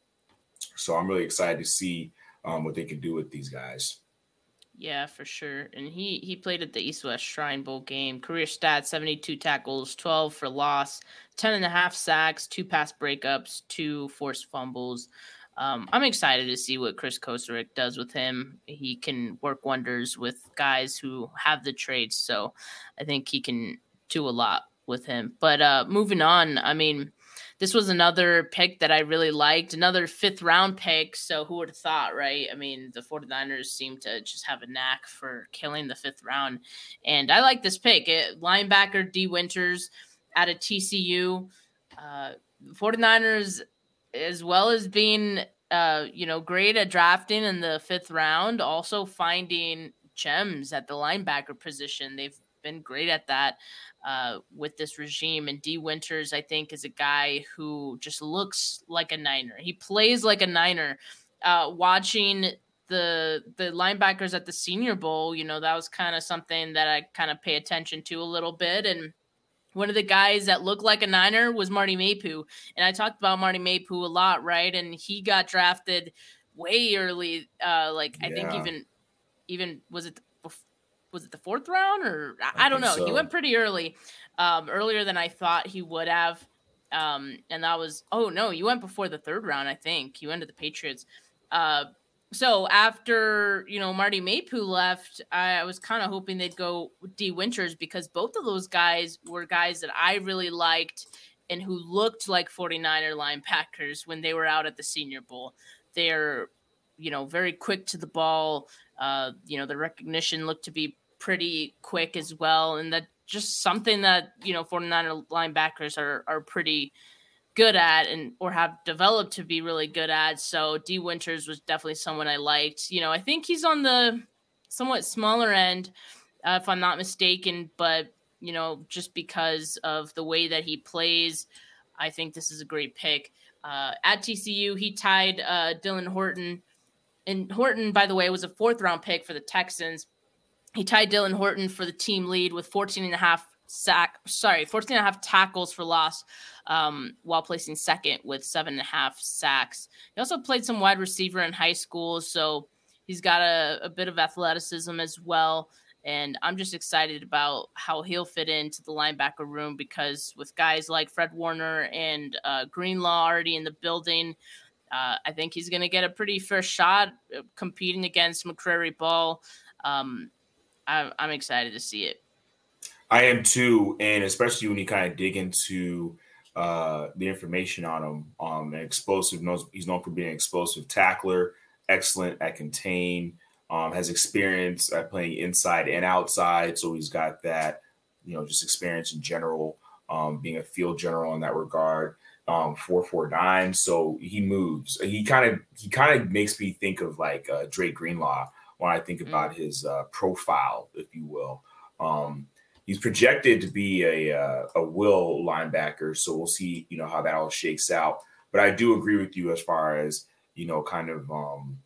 So I'm really excited to see um, what they can do with these guys. Yeah, for sure. And he he played at the East West Shrine Bowl game. Career stats 72 tackles, 12 for loss, 10 and a half sacks, two pass breakups, two forced fumbles. Um, I'm excited to see what Chris Kocurek does with him. He can work wonders with guys who have the traits. So I think he can do a lot with him. But uh, moving on, I mean, this was another pick that I really liked, another fifth round pick. So who would have thought, right? I mean, the 49ers seem to just have a knack for killing the fifth round. And I like this pick. It, linebacker Dee Winters out of TCU. Uh, 49ers, as well as being, uh, you know, great at drafting in the fifth round, also finding gems at the linebacker position. They've been great at that uh, with this regime. And Dee Winters, I think, is a guy who just looks like a Niner. He plays like a Niner. Uh, watching the the linebackers at the Senior Bowl, you know, that was kind of something that I kind of pay attention to a little bit. And one of the guys that looked like a Niner was Marte Mapu. And I talked about Marte Mapu a lot, right? And he got drafted way early. Uh, like yeah. I think even even was it was it the fourth round or I, I don't know. So. He went pretty early, um, earlier than I thought he would have. Um, and that was oh no, you went before the third round, I think. You went to the Patriots. Uh, so after you know Marte Mapu left, I was kind of hoping they'd go Dee Winters because both of those guys were guys that I really liked and who looked like 49er linebackers when they were out at the Senior Bowl. They're you know very quick to the ball. Uh, you know the recognition looked to be pretty quick as well, and that just something that you know 49er linebackers are are pretty good at and or have developed to be really good at. So Dee Winters was definitely someone I liked. You know, I think he's on the somewhat smaller end, uh, if I'm not mistaken, but you know, just because of the way that he plays, I think this is a great pick. Uh, at TCU, he tied uh, Dylan Horton, and Horton, by the way, was a fourth round pick for the Texans He tied Dylan Horton for the team lead with 14 and a half sack, sorry, 14 and a half tackles for loss, um, while placing second with seven and a half sacks. He also played some wide receiver in high school, so he's got a, a bit of athleticism as well. And I'm just excited about how he'll fit into the linebacker room because with guys like Fred Warner and uh, Greenlaw already in the building, uh, I think he's going to get a pretty fair shot uh, competing against McCrary Ball. Um, I, I'm excited to see it. I am too, and especially when you kind of dig into uh, the information on him. Um, an explosive, knows he's known for being an explosive tackler, excellent at contain, um, has experience at playing inside and outside, so he's got that, you know, just experience in general, um, being a field general in that regard. Um, four four nine, so he moves. He kind of he kind of makes me think of like uh, Dre Greenlaw when I think mm. about mm-hmm. his uh, profile, if you will. Um, he's projected to be a uh, a will linebacker, so we'll see, you know, how that all shakes out. But I do agree with you as far as you know, kind of um,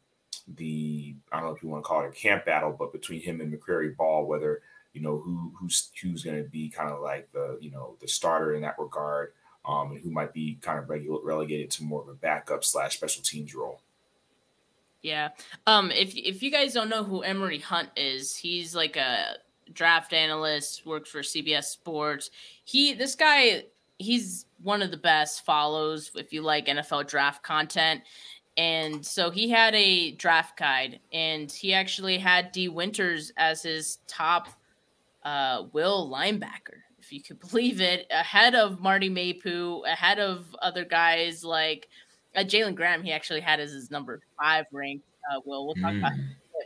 the I don't know if you want to call it a camp battle, but between him and McCrary Ball, whether you know who who's who's going to be kind of like the you know the starter in that regard, um, and who might be kind of relegated to more of a backup slash special teams role. Yeah. Um. If if you guys don't know who Emory Hunt is, he's like a draft analyst, works for CBS Sports. He this guy he's one of the best follows if you like NFL draft content. And so he had a draft guide and he actually had Dee Winters as his top uh, will linebacker, if you could believe it, ahead of Marte Mapu, ahead of other guys like uh, Jalen Graham. He actually had as his number five ranked. Uh, will we'll talk mm. about it.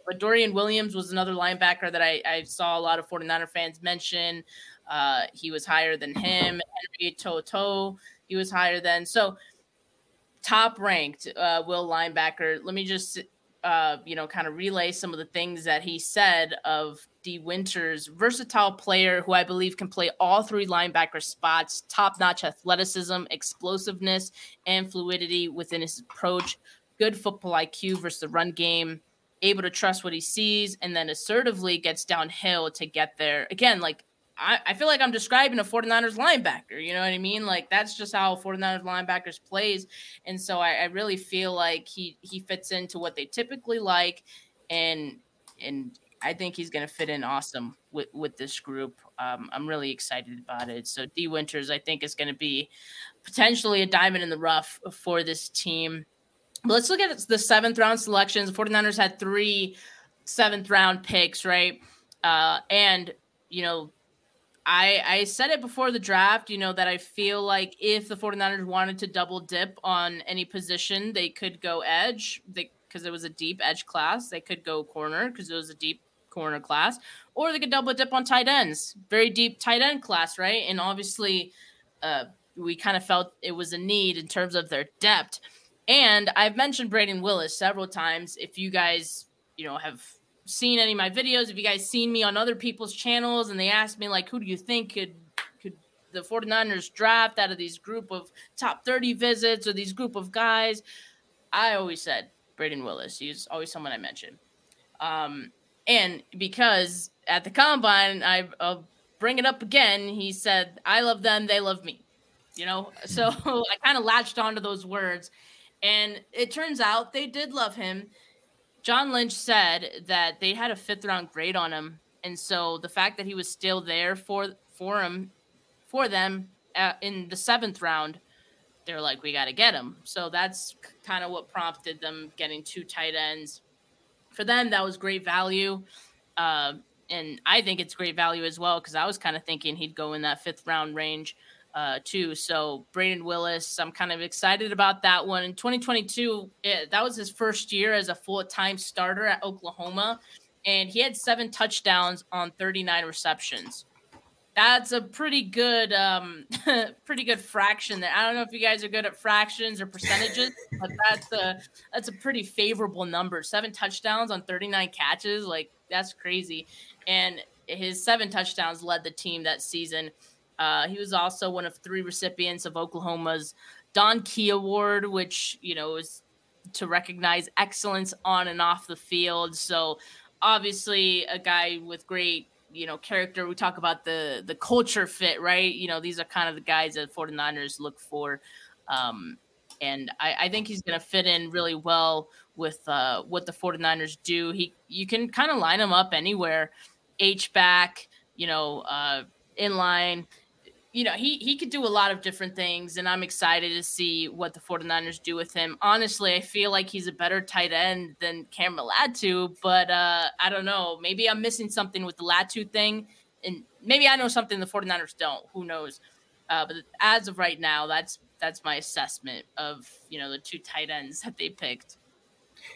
but Dorian Williams was another linebacker that I, I saw a lot of 49er fans mention. Uh, he was higher than him. Henry To'oTo'o, he was higher than. So top ranked uh, will linebacker. Let me just uh, you know kind of relay some of the things that he said of Dee Winters, versatile player who I believe can play all three linebacker spots, top notch athleticism, explosiveness, and fluidity within his approach. Good football IQ versus the run game able to trust what he sees and then assertively gets downhill to get there. Again, like I, I feel like I'm describing a 49ers linebacker. You know what I mean? Like that's just how 49ers linebackers plays. And so I, I really feel like he he fits into what they typically like and and I think he's going to fit in awesome with, with this group. Um, I'm really excited about it. So Dee Winters, I think, is going to be potentially a diamond in the rough for this team But let's look at the seventh round selections. The 49ers had three seventh round picks, right? Uh, and, you know, I, I said it before the draft, you know, that I feel like if the 49ers wanted to double dip on any position, they could go edge because it was a deep edge class. They could go corner because it was a deep corner class, or they could double dip on tight ends. Very deep tight end class, right? And obviously, uh, we kind of felt it was a need in terms of their depth. And I've mentioned Brayden Willis several times. If you guys, you know, have seen any of my videos, if you guys seen me on other people's channels and they asked me like who do you think could could the 49ers draft out of these group of top 30 visits or these group of guys, I always said Brayden Willis. He's always someone I mention. Um, and because at the combine, I, I'll bring it up again. He said, I love them, they love me. You know, so I kind of latched onto those words and it turns out they did love him. John Lynch said that they had a fifth round grade on him. And so the fact that he was still there for for him for them uh, in the seventh round, they're like, we got to get him. So that's kind of what prompted them getting two tight ends. For them, that was great value. Uh, and I think it's great value as well because I was kind of thinking he'd go in that fifth round range uh, too. So Brayden Willis, I'm kind of excited about that one. In 2022, it, that was his first year as a full time starter at Oklahoma, and he had seven touchdowns on 39 receptions. That's a pretty good, um, pretty good fraction there. I don't know if you guys are good at fractions or percentages, but that's a that's a pretty favorable number. Seven touchdowns on 39 catches, like that's crazy. And his seven touchdowns led the team that season. Uh, he was also one of three recipients of Oklahoma's Don Key Award, which you know is to recognize excellence on and off the field. So obviously a guy with great you know character we talk about the the culture fit right you know these are kind of the guys that 49ers look for um and I, I think he's going to fit in really well with uh, what the 49ers do. He you can kind of line him up anywhere, H back, you know, uh, in line you know, he he could do a lot of different things, and I'm excited to see what the 49ers do with him. Honestly, I feel like he's a better tight end than Cameron Latu, but uh, I don't know. Maybe I'm missing something with the Latu thing, and maybe I know something the 49ers don't. Who knows? Uh, but as of right now, that's that's my assessment of you know the two tight ends that they picked.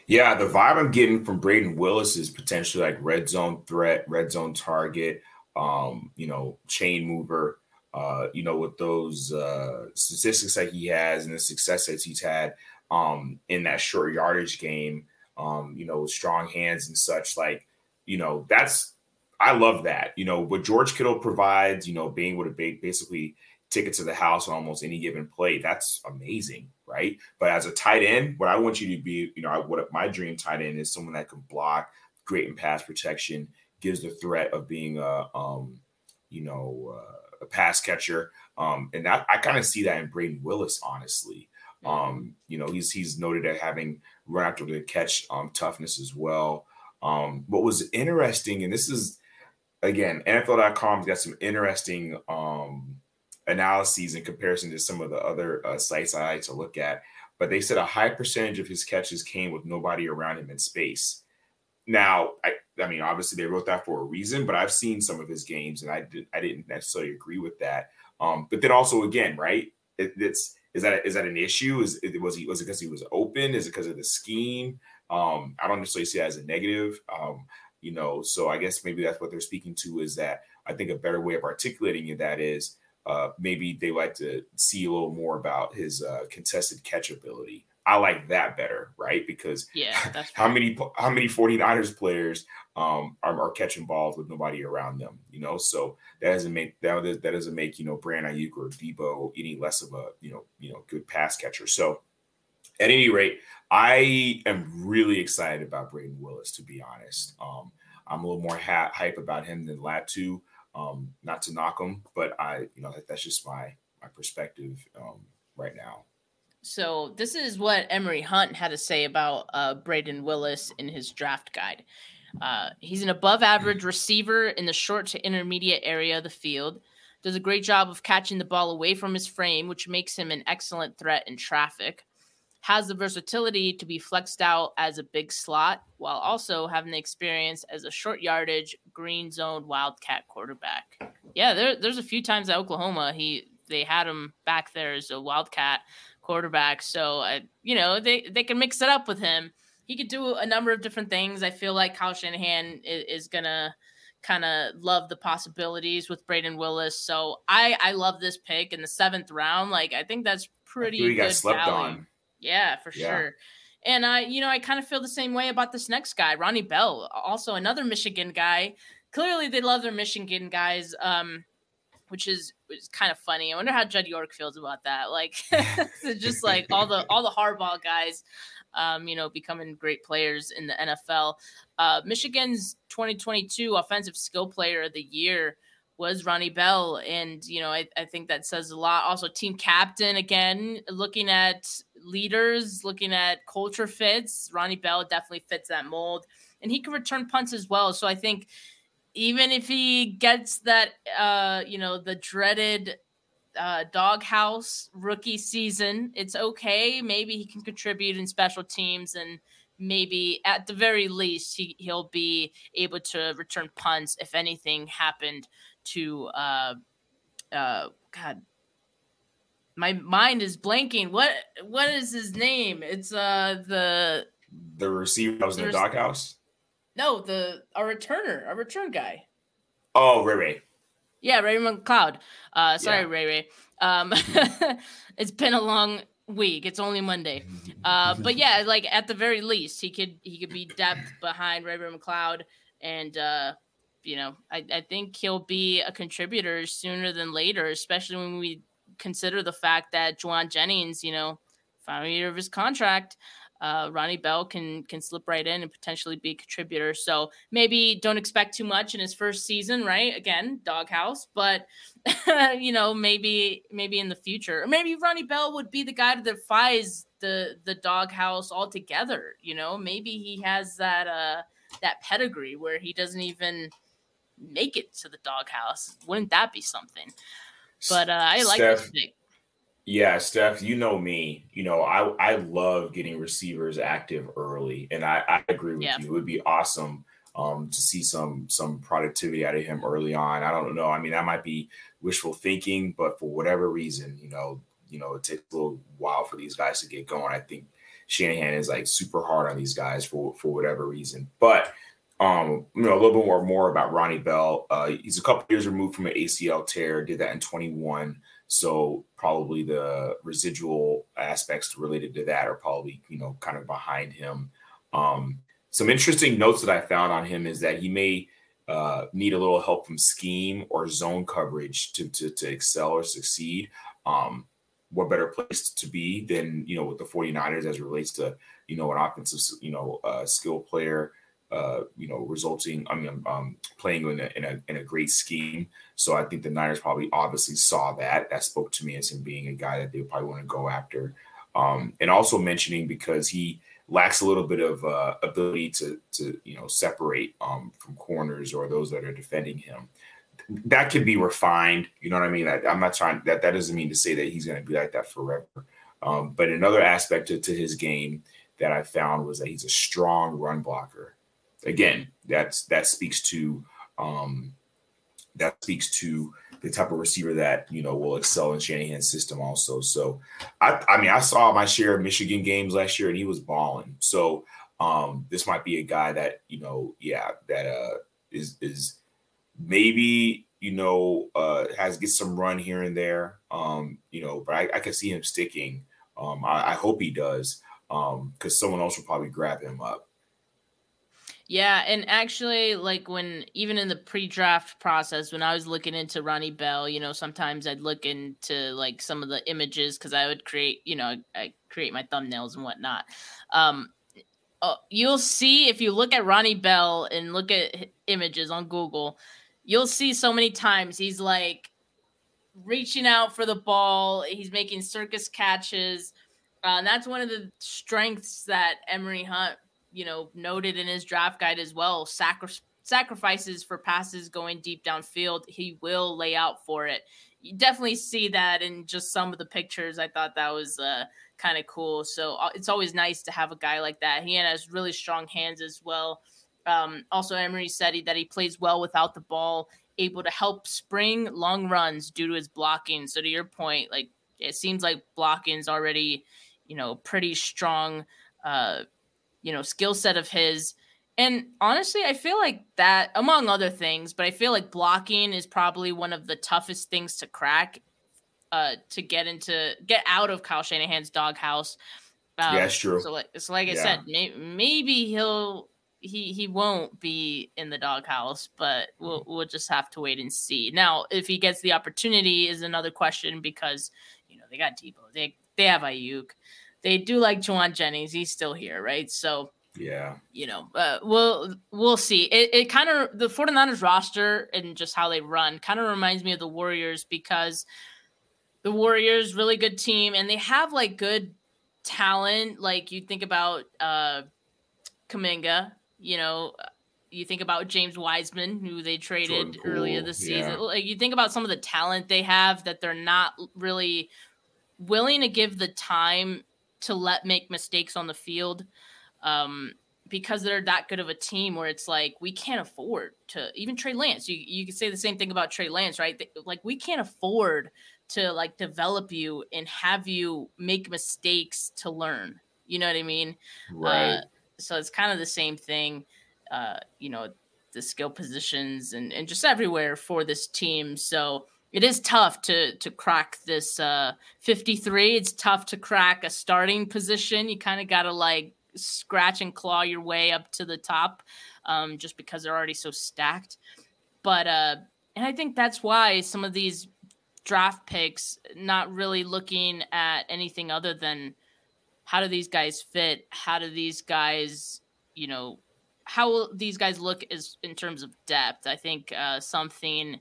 Yeah, the vibe I'm getting from Brayden Willis is potentially like red zone threat, red zone target, um, you know, chain mover uh, you know, with those uh, statistics that he has and the success that he's had um, in that short yardage game, um, you know, with strong hands and such, like, you know, that's I love that. You know, what George Kittle provides, you know, being able to basically take it to the house on almost any given play, that's amazing, right? But as a tight end, what I want you to be, you know, what my dream tight end is someone that can block, great in pass protection, gives the threat of being a, um, you know, uh, a pass catcher. Um, and that, I kind of see that in Brayden Willis, honestly. Mm-hmm. Um, you know, he's he's noted at having run after the catch um, toughness as well. Um, what was interesting, and this is again, NFL.com's got some interesting um, analyses in comparison to some of the other uh, sites I like to look at. But they said a high percentage of his catches came with nobody around him in space. Now, I, I mean, obviously they wrote that for a reason, but I've seen some of his games and I did I didn't necessarily agree with that. Um, but then also again, right? It, it's is that is that an issue? Is it was he was it because he was open? Is it because of the scheme? Um, I don't necessarily see that as a negative. Um, you know, so I guess maybe that's what they're speaking to is that I think a better way of articulating it that is uh, maybe they like to see a little more about his uh, contested catch ability. I like that better, right? Because yeah, how many how many 49ers players um, are, are, catching balls with nobody around them, you know? So that doesn't make that, that doesn't make you know Brandon Aiyuk or Deebo any less of a you know you know good pass catcher. So at any rate, I am really excited about Brayden Willis. To be honest, um, I'm a little more ha- hype about him than Latu. Um, not to knock him, but I you know that, that's just my my perspective um, right now. So this is what Emory Hunt had to say about uh, Brayden Willis in his draft guide. Uh, he's an above average receiver in the short to intermediate area of the field. Does a great job of catching the ball away from his frame, which makes him an excellent threat in traffic. Has the versatility to be flexed out as a big slot while also having the experience as a short yardage green zone wildcat quarterback. Yeah, there, there's a few times at Oklahoma he they had him back there as a wildcat quarterback. So, uh, you know, they, they can mix it up with him. He could do a number of different things. I feel like Kyle Shanahan is, is going to kind of love the possibilities with Brayden Willis. So I, I love this pick in the seventh round. Like, I think that's pretty good got slept value. on. Yeah, for yeah. sure. And I, you know, I kind of feel the same way about this next guy, Ronnie Bell, also another Michigan guy. Clearly, they love their Michigan guys. Um, which is is kind of funny. I wonder how Jed York feels about that. Like, just like all the all the Harbaugh guys, um, you know, becoming great players in the NFL. Uh, Michigan's 2022 Offensive Skill Player of the Year was Ronnie Bell, and you know, I, I think that says a lot. Also, team captain again, looking at leaders, looking at culture fits. Ronnie Bell definitely fits that mold, and he can return punts as well. So I think even if he gets that uh you know the dreaded uh doghouse rookie season it's okay. Maybe he can contribute in special teams and maybe at the very least he, he'll be able to return punts if anything happened to uh uh god. My mind is blanking. What what is his name? It's uh the the receiver that was in the doghouse no, the a returner, a return guy. Oh, Ray Ray. Yeah, Ray Ray McCloud. Uh, sorry, yeah. Ray Ray. Um, it's been a long week. It's only Monday. Uh, but yeah, like at the very least, he could he could be depth behind Ray Ray McCloud, and uh, you know, I, I think he'll be a contributor sooner than later, especially when we consider the fact that Jauan Jennings, you know, final year of his contract, uh, Ronnie Bell can can slip right in and potentially be a contributor. So maybe don't expect too much in his first season, right? Again, doghouse, but you know maybe maybe in the future, or maybe Ronnie Bell would be the guy that defies the the doghouse altogether. You know, maybe he has that uh that pedigree where he doesn't even make it to the doghouse. Wouldn't that be something? But uh, I like Steph, this pick. Yeah, Steph, you know me. You know, I I love getting receivers active early, and I, I agree with yeah. you. It would be awesome um, to see some some productivity out of him early on. I don't know. I mean, that might be wishful thinking, but for whatever reason, you know, you know, it takes a little while for these guys to get going. I think Shanahan is like super hard on these guys for for whatever reason. But um, you know, a little bit more more about Ronnie Bell. Uh, he's a couple years removed from an ACL tear. Did that in 21. So probably the residual aspects related to that are probably you know kind of behind him. Um, some interesting notes that I found on him is that he may uh, need a little help from scheme or zone coverage to to, to excel or succeed. Um, what better place to be than you know with the 49ers as it relates to you know an offensive you know uh, skill player uh, you know, resulting. I mean, um, playing in a, in a in a great scheme. So I think the Niners probably obviously saw that. That spoke to me as him being a guy that they probably want to go after. Um, and also mentioning because he lacks a little bit of uh, ability to to you know separate um, from corners or those that are defending him. That could be refined. You know what I mean? I, am not trying that. That doesn't mean to say that he's going to be like that forever. Um, but another aspect to, to his game that I found was that he's a strong run blocker again, that's that speaks to um, that speaks to the type of receiver that you know will excel in Shanahan's system also. So, I, I mean, I saw my share of Michigan games last year, and he was balling. So, um, this might be a guy that you know, yeah, that uh, is is maybe you know uh, has get some run here and there. Um, you know, but I, I can see him sticking. Um, I, I hope he does because um, someone else will probably grab him up. Yeah, and actually, like when even in the pre-draft process, when I was looking into Ronnie Bell, you know, sometimes I'd look into like some of the images because I would create, you know, I create my thumbnails and whatnot. Um, uh, you'll see if you look at Ronnie Bell and look at images on Google, you'll see so many times he's like reaching out for the ball, he's making circus catches. Uh, and that's one of the strengths that Emory Hunt you know, noted in his draft guide as well, sacri- sacrifices for passes going deep downfield. He will lay out for it. You definitely see that in just some of the pictures. I thought that was uh, kind of cool. So uh, it's always nice to have a guy like that. He has really strong hands as well. Um, also, Emory said he, that he plays well without the ball, able to help spring long runs due to his blocking. So to your point, like it seems like blocking is already, you know, pretty strong. Uh, you know, skill set of his. And honestly, I feel like that, among other things, but I feel like blocking is probably one of the toughest things to crack, uh, to get into, get out of Kyle Shanahan's doghouse. Um, yeah, that's true. So, like, so like I said, may, maybe he'll he he won't be in the doghouse, but we'll we'll just have to wait and see. Now, if he gets the opportunity, is another question because you know they got Deebo, they they have Aiyuk, they do like Jauan Jennings. He's still here, right? So yeah, you know, uh, we'll we'll see. It, it kind of the 49ers roster and just how they run kind of reminds me of the Warriors because the Warriors really good team and they have like good talent. Like you think about uh Kuminga, you know, you think about James Wiseman, who they traded earlier this season. Yeah. Like you think about some of the talent they have that they're not really willing to give the time to let make mistakes on the field um, because they're that good of a team where it's like we can't afford to even Trey Lance. You you could say the same thing about Trey Lance, right? Like we can't afford to like develop you and have you make mistakes to learn. You know what I mean? Right. Uh, so it's kind of the same thing. Uh, you know, the skill positions and, and just everywhere for this team. So it is tough to to crack this uh 53 it's tough to crack a starting position you kind of got to like scratch and claw your way up to the top um just because they're already so stacked but uh and i think that's why some of these draft picks not really looking at anything other than how do these guys fit? How do these guys, you know, how will these guys look as in terms of depth? I think uh, something.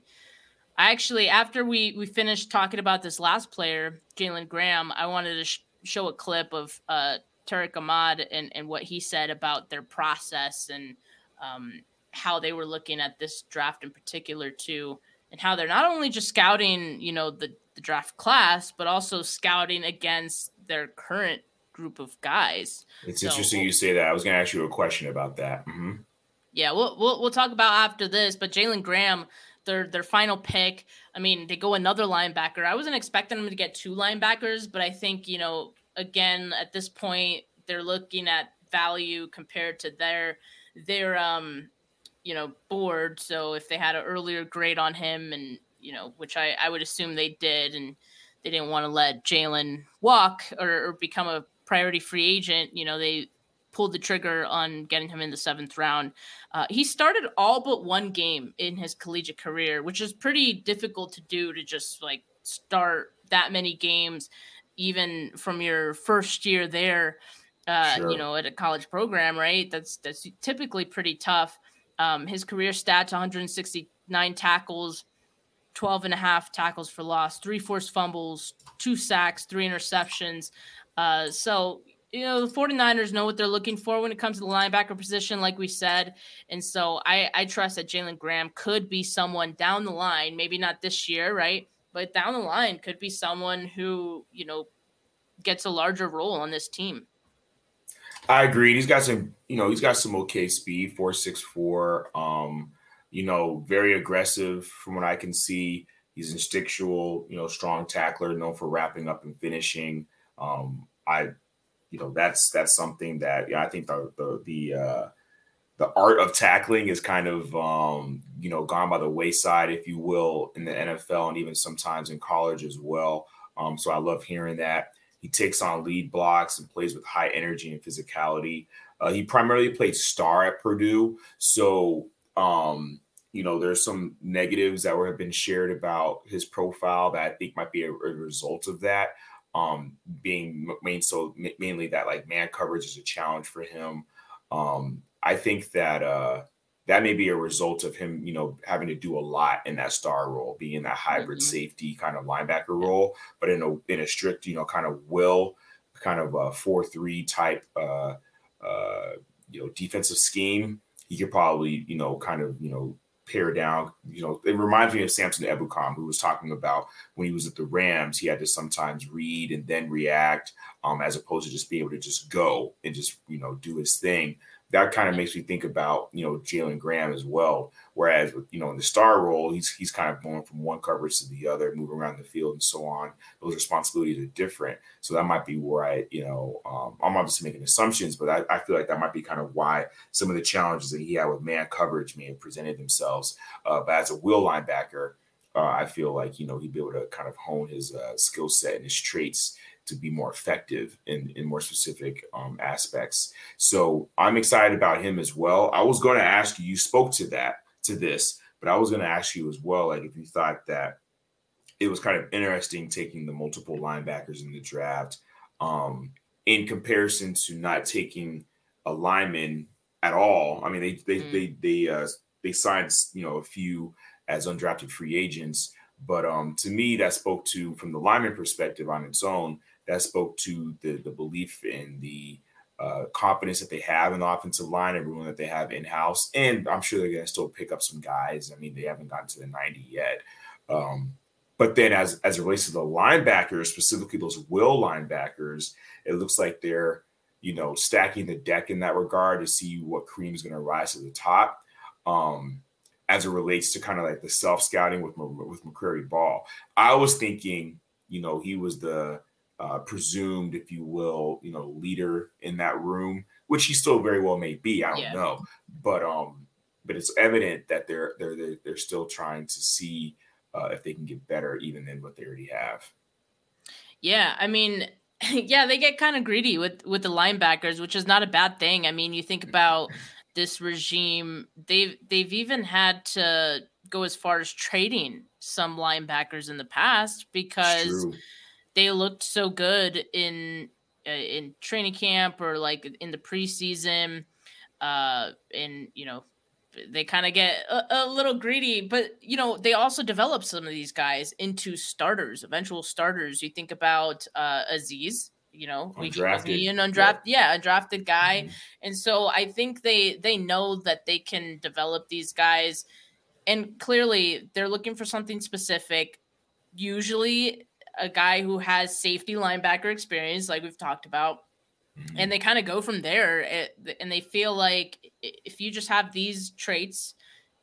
I actually, after we we finished talking about this last player, Jalen Graham, I wanted to sh- show a clip of uh, Tariq Ahmad and and what he said about their process and um, how they were looking at this draft in particular too, and how they're not only just scouting, you know, the the draft class, but also scouting against their current group of guys. It's so, interesting you say that. I was going to ask you a question about that. Mm-hmm. Yeah, we'll, we'll we'll talk about after this. But Jalen Graham, their their final pick. I mean, they go another linebacker. I wasn't expecting them to get two linebackers, but I think you know, again, at this point, they're looking at value compared to their their um you know board. So if they had an earlier grade on him, and you know, which I I would assume they did, and they didn't want to let Jalen walk or, or become a priority free agent, you know, they pulled the trigger on getting him in the seventh round. Uh, he started all but one game in his collegiate career, which is pretty difficult to do to just like start that many games, even from your first year there. Uh, sure. You know, at a college program, right? That's that's typically pretty tough. Um, his career stats: 169 tackles, 12 and a half tackles for loss, three forced fumbles, two sacks, three interceptions. Uh, so, you know, the 49ers know what they're looking for when it comes to the linebacker position, like we said. And so I, I trust that Jalen Graham could be someone down the line, maybe not this year, right? But down the line could be someone who, you know, gets a larger role on this team. I agree. He's got some, you know, he's got some okay speed, four six four. Um, you know, very aggressive from what I can see. He's instinctual, you know, strong tackler, known for wrapping up and finishing. Um, I, you know, that's that's something that yeah, I think the the the uh, the art of tackling is kind of um, you know gone by the wayside, if you will, in the NFL and even sometimes in college as well. Um, so I love hearing that. He takes on lead blocks and plays with high energy and physicality. Uh, he primarily played star at Purdue, so um, you know there's some negatives that were have been shared about his profile that I think might be a, a result of that um, being main so mainly that like man coverage is a challenge for him. Um, I think that uh, that may be a result of him, you know, having to do a lot in that star role, being in that hybrid mm-hmm. safety kind of linebacker role, but in a in a strict, you know, kind of will kind of a four three type, uh, uh, you know, defensive scheme. He could probably, you know, kind of, you know, pare down. You know, it reminds me of Samson Ebukam, who was talking about when he was at the Rams, he had to sometimes read and then react, um, as opposed to just being able to just go and just you know do his thing that kind of makes me think about you know Jalen Graham as well. Whereas you know in the star role, he's he's kind of going from one coverage to the other, moving around the field and so on. Those responsibilities are different, so that might be where I you know um, I'm obviously making assumptions, but I, I, feel like that might be kind of why some of the challenges that he had with man coverage may have presented themselves. Uh, but as a will linebacker, uh, I feel like you know he'd be able to kind of hone his uh, skill set and his traits to be more effective in, in more specific um, aspects. So I'm excited about him as well. I was going to ask you, you spoke to that, to this, but I was going to ask you as well, like if you thought that it was kind of interesting taking the multiple linebackers in the draft um, in comparison to not taking a lineman at all. I mean, they they mm. they they uh, they signed you know a few as undrafted free agents, but um, to me that spoke to from the lineman perspective on its own that spoke to the the belief and the uh, confidence that they have in the offensive line, everyone that they have in house, and I'm sure they're going to still pick up some guys. I mean, they haven't gotten to the 90 yet. Um, but then, as as it relates to the linebackers, specifically those will linebackers, it looks like they're you know stacking the deck in that regard to see what cream is going to rise to the top. Um, as it relates to kind of like the self scouting with with McCrary Ball, I was thinking, you know, he was the uh, presumed, if you will, you know, leader in that room, which he still very well may be. I don't yeah. know, but um, but it's evident that they're they're they're, they're still trying to see uh, if they can get better even than what they already have. Yeah, I mean, yeah, they get kind of greedy with with the linebackers, which is not a bad thing. I mean, you think about this regime; they've they've even had to go as far as trading some linebackers in the past because they looked so good in uh, in training camp or like in the preseason, uh, and you know they kind of get a, a, little greedy, but you know they also develop some of these guys into starters, eventual starters. You think about uh, Azeez, you know, undrafted, an undrafted, yeah, undrafted guy, mm-hmm. and so I think they they know that they can develop these guys, and clearly they're looking for something specific. Usually, a guy who has safety linebacker experience, like we've talked about, mm-hmm. and they kind of go from there. And they feel like if you just have these traits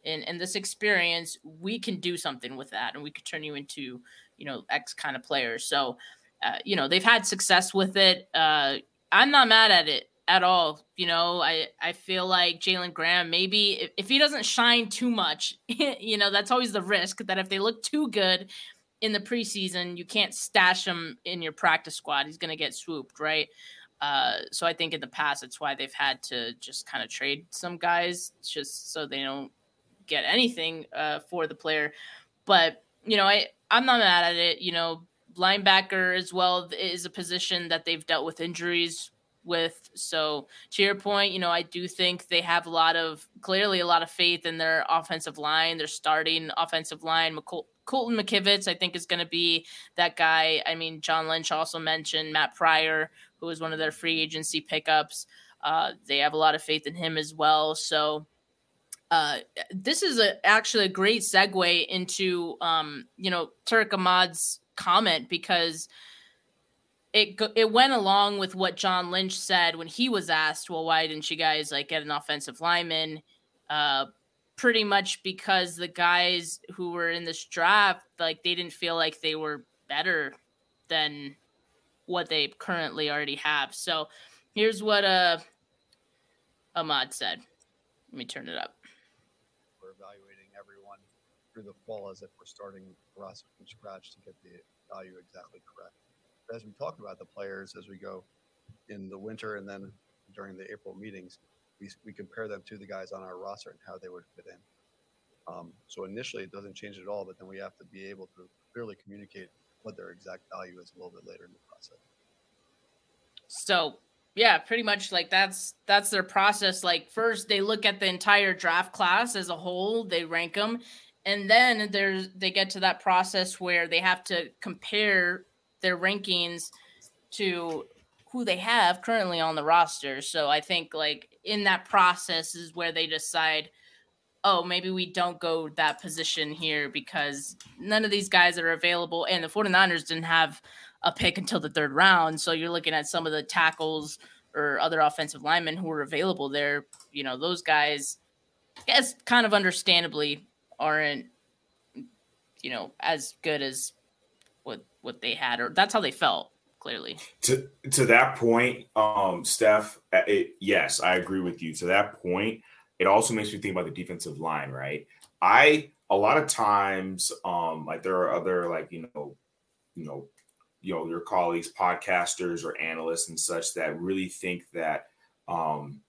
and, and this experience, we can do something with that, and we could turn you into you know X kind of player. So, uh, you know, they've had success with it. Uh, I'm not mad at it at all. You know, I I feel like Jalen Graham maybe if, if he doesn't shine too much, you know, that's always the risk that if they look too good in the preseason, you can't stash him in your practice squad. He's going to get swooped, right? Uh, so I think in the past, it's why they've had to just kind of trade some guys just so they don't get anything uh, for the player. But you know, I I'm not mad at it. You know, linebacker as well is a position that they've dealt with injuries with. So to your point, you know, I do think they have a lot of clearly a lot of faith in their offensive line, their starting offensive line. McCol- Colton McKivitz, I think, is going to be that guy. I mean, John Lynch also mentioned Matt Pryor, who was one of their free agency pickups. Uh, they have a lot of faith in him as well. So uh, this is a, actually a great segue into, um, you know, Tariq Ahmad's comment because it it went along with what John Lynch said when he was asked, "Well, why didn't you guys like get an offensive lineman?" Uh, pretty much because the guys who were in this draft, like they didn't feel like they were better than what they currently already have. So here's what uh Ahmad said. Let me turn it up. We're evaluating everyone through the fall as if we're starting from scratch to get the value exactly correct. As we talk about the players as we go in the winter and then during the April meetings, we, we compare them to the guys on our roster and how they would fit in. Um, so initially, it doesn't change at all, but then we have to be able to clearly communicate what their exact value is a little bit later in the process. So yeah, pretty much like that's that's their process. Like first, they look at the entire draft class as a whole, they rank them, and then there's they get to that process where they have to compare their rankings to who they have currently on the roster. So I think like in that process is where they decide, oh, maybe we don't go that position here because none of these guys are available. And the 49ers didn't have a pick until the third round. So you're looking at some of the tackles or other offensive linemen who are available there. You know, those guys, I guess, kind of understandably aren't, you know, as good as what what they had, or that's how they felt clearly. To to that point, um, Steph, uh, it, yes, I agree with you. To that point, it also makes me think about the defensive line, right? I a lot of times, um, like there are other like you know, you know, you know, your colleagues, podcasters or analysts and such that really think that um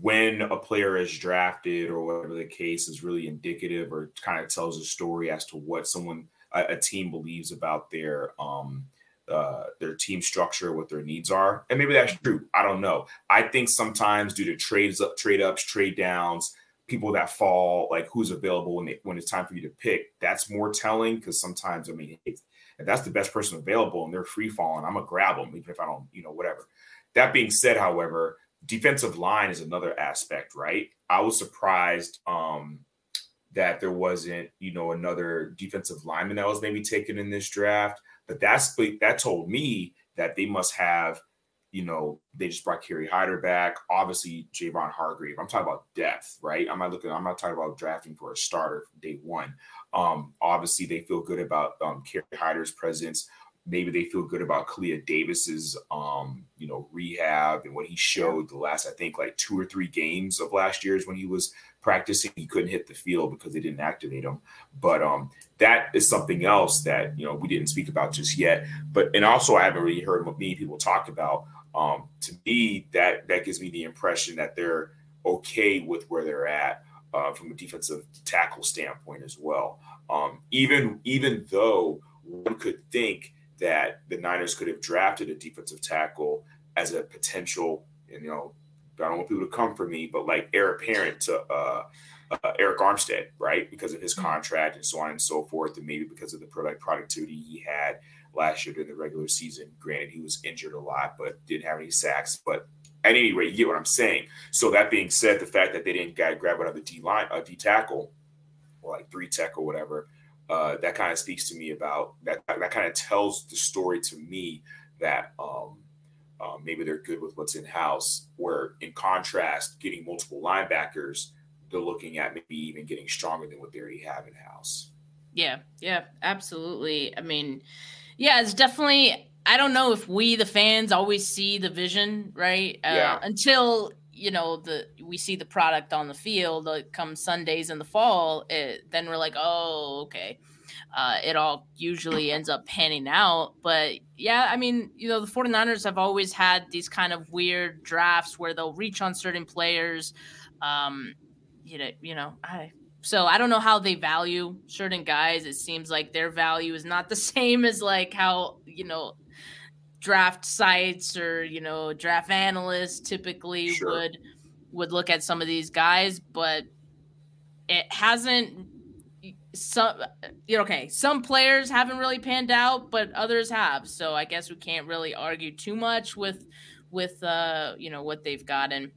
when a player is drafted or whatever the case is really indicative or kind of tells a story as to what someone a, a team believes about their um uh, their team structure, what their needs are, and maybe that's true. I don't know. I think sometimes due to trades up, trade ups, trade downs, people that fall, like who's available when they, when it's time for you to pick, that's more telling because sometimes I mean, if, if that's the best person available and they're free falling, I'm gonna grab them even if I don't, you know, whatever. That being said, however, defensive line is another aspect, right? I was surprised um, that there wasn't, you know, another defensive lineman that was maybe taken in this draft. But that's that told me that they must have, you know, they just brought Kerry Hyder back. Obviously, Javon Hargrave. I'm talking about depth, right? I'm not looking. I'm not talking about drafting for a starter day one. Um, obviously, they feel good about um, Kerry Hyder's presence. Maybe they feel good about Kalia Davis's, um, you know, rehab and what he showed the last, I think, like two or three games of last year's when he was practicing. He couldn't hit the field because they didn't activate him. But um, that is something else that you know we didn't speak about just yet. But and also I haven't really heard many people talk about. Um, to me, that that gives me the impression that they're okay with where they're at uh, from a defensive tackle standpoint as well. Um, even even though one could think that the Niners could have drafted a defensive tackle as a potential, you know, I don't want people to come for me, but like heir apparent to uh, uh, Arik Armstead, right? Because of his mm-hmm. contract and so on and so forth, and maybe because of the product productivity he had last year during the regular season. Granted, he was injured a lot, but didn't have any sacks. But at any rate, you get what I'm saying. So that being said, the fact that they didn't grab another D line, a D tackle, or like three tech or whatever, uh, that kind of speaks to me about that. That kind of tells the story to me that um, uh, maybe they're good with what's in house. Where in contrast, getting multiple linebackers, they're looking at maybe even getting stronger than what they already have in house. Yeah, yeah, absolutely. I mean, yeah, it's definitely. I don't know if we, the fans, always see the vision, right? Uh, yeah. Until you know the we see the product on the field like come sundays in the fall it, then we're like oh okay. Uh, it all usually ends up panning out but yeah i mean you know the 49ers have always had these kind of weird drafts where they'll reach on certain players um, you know you know i so i don't know how they value certain guys. It seems like their value is not the same as like how you know draft sites or you know draft analysts typically sure. would would look at some of these guys but it hasn't some you know, okay some players haven't really panned out but others have so i guess we can't really argue too much with with uh you know what they've gotten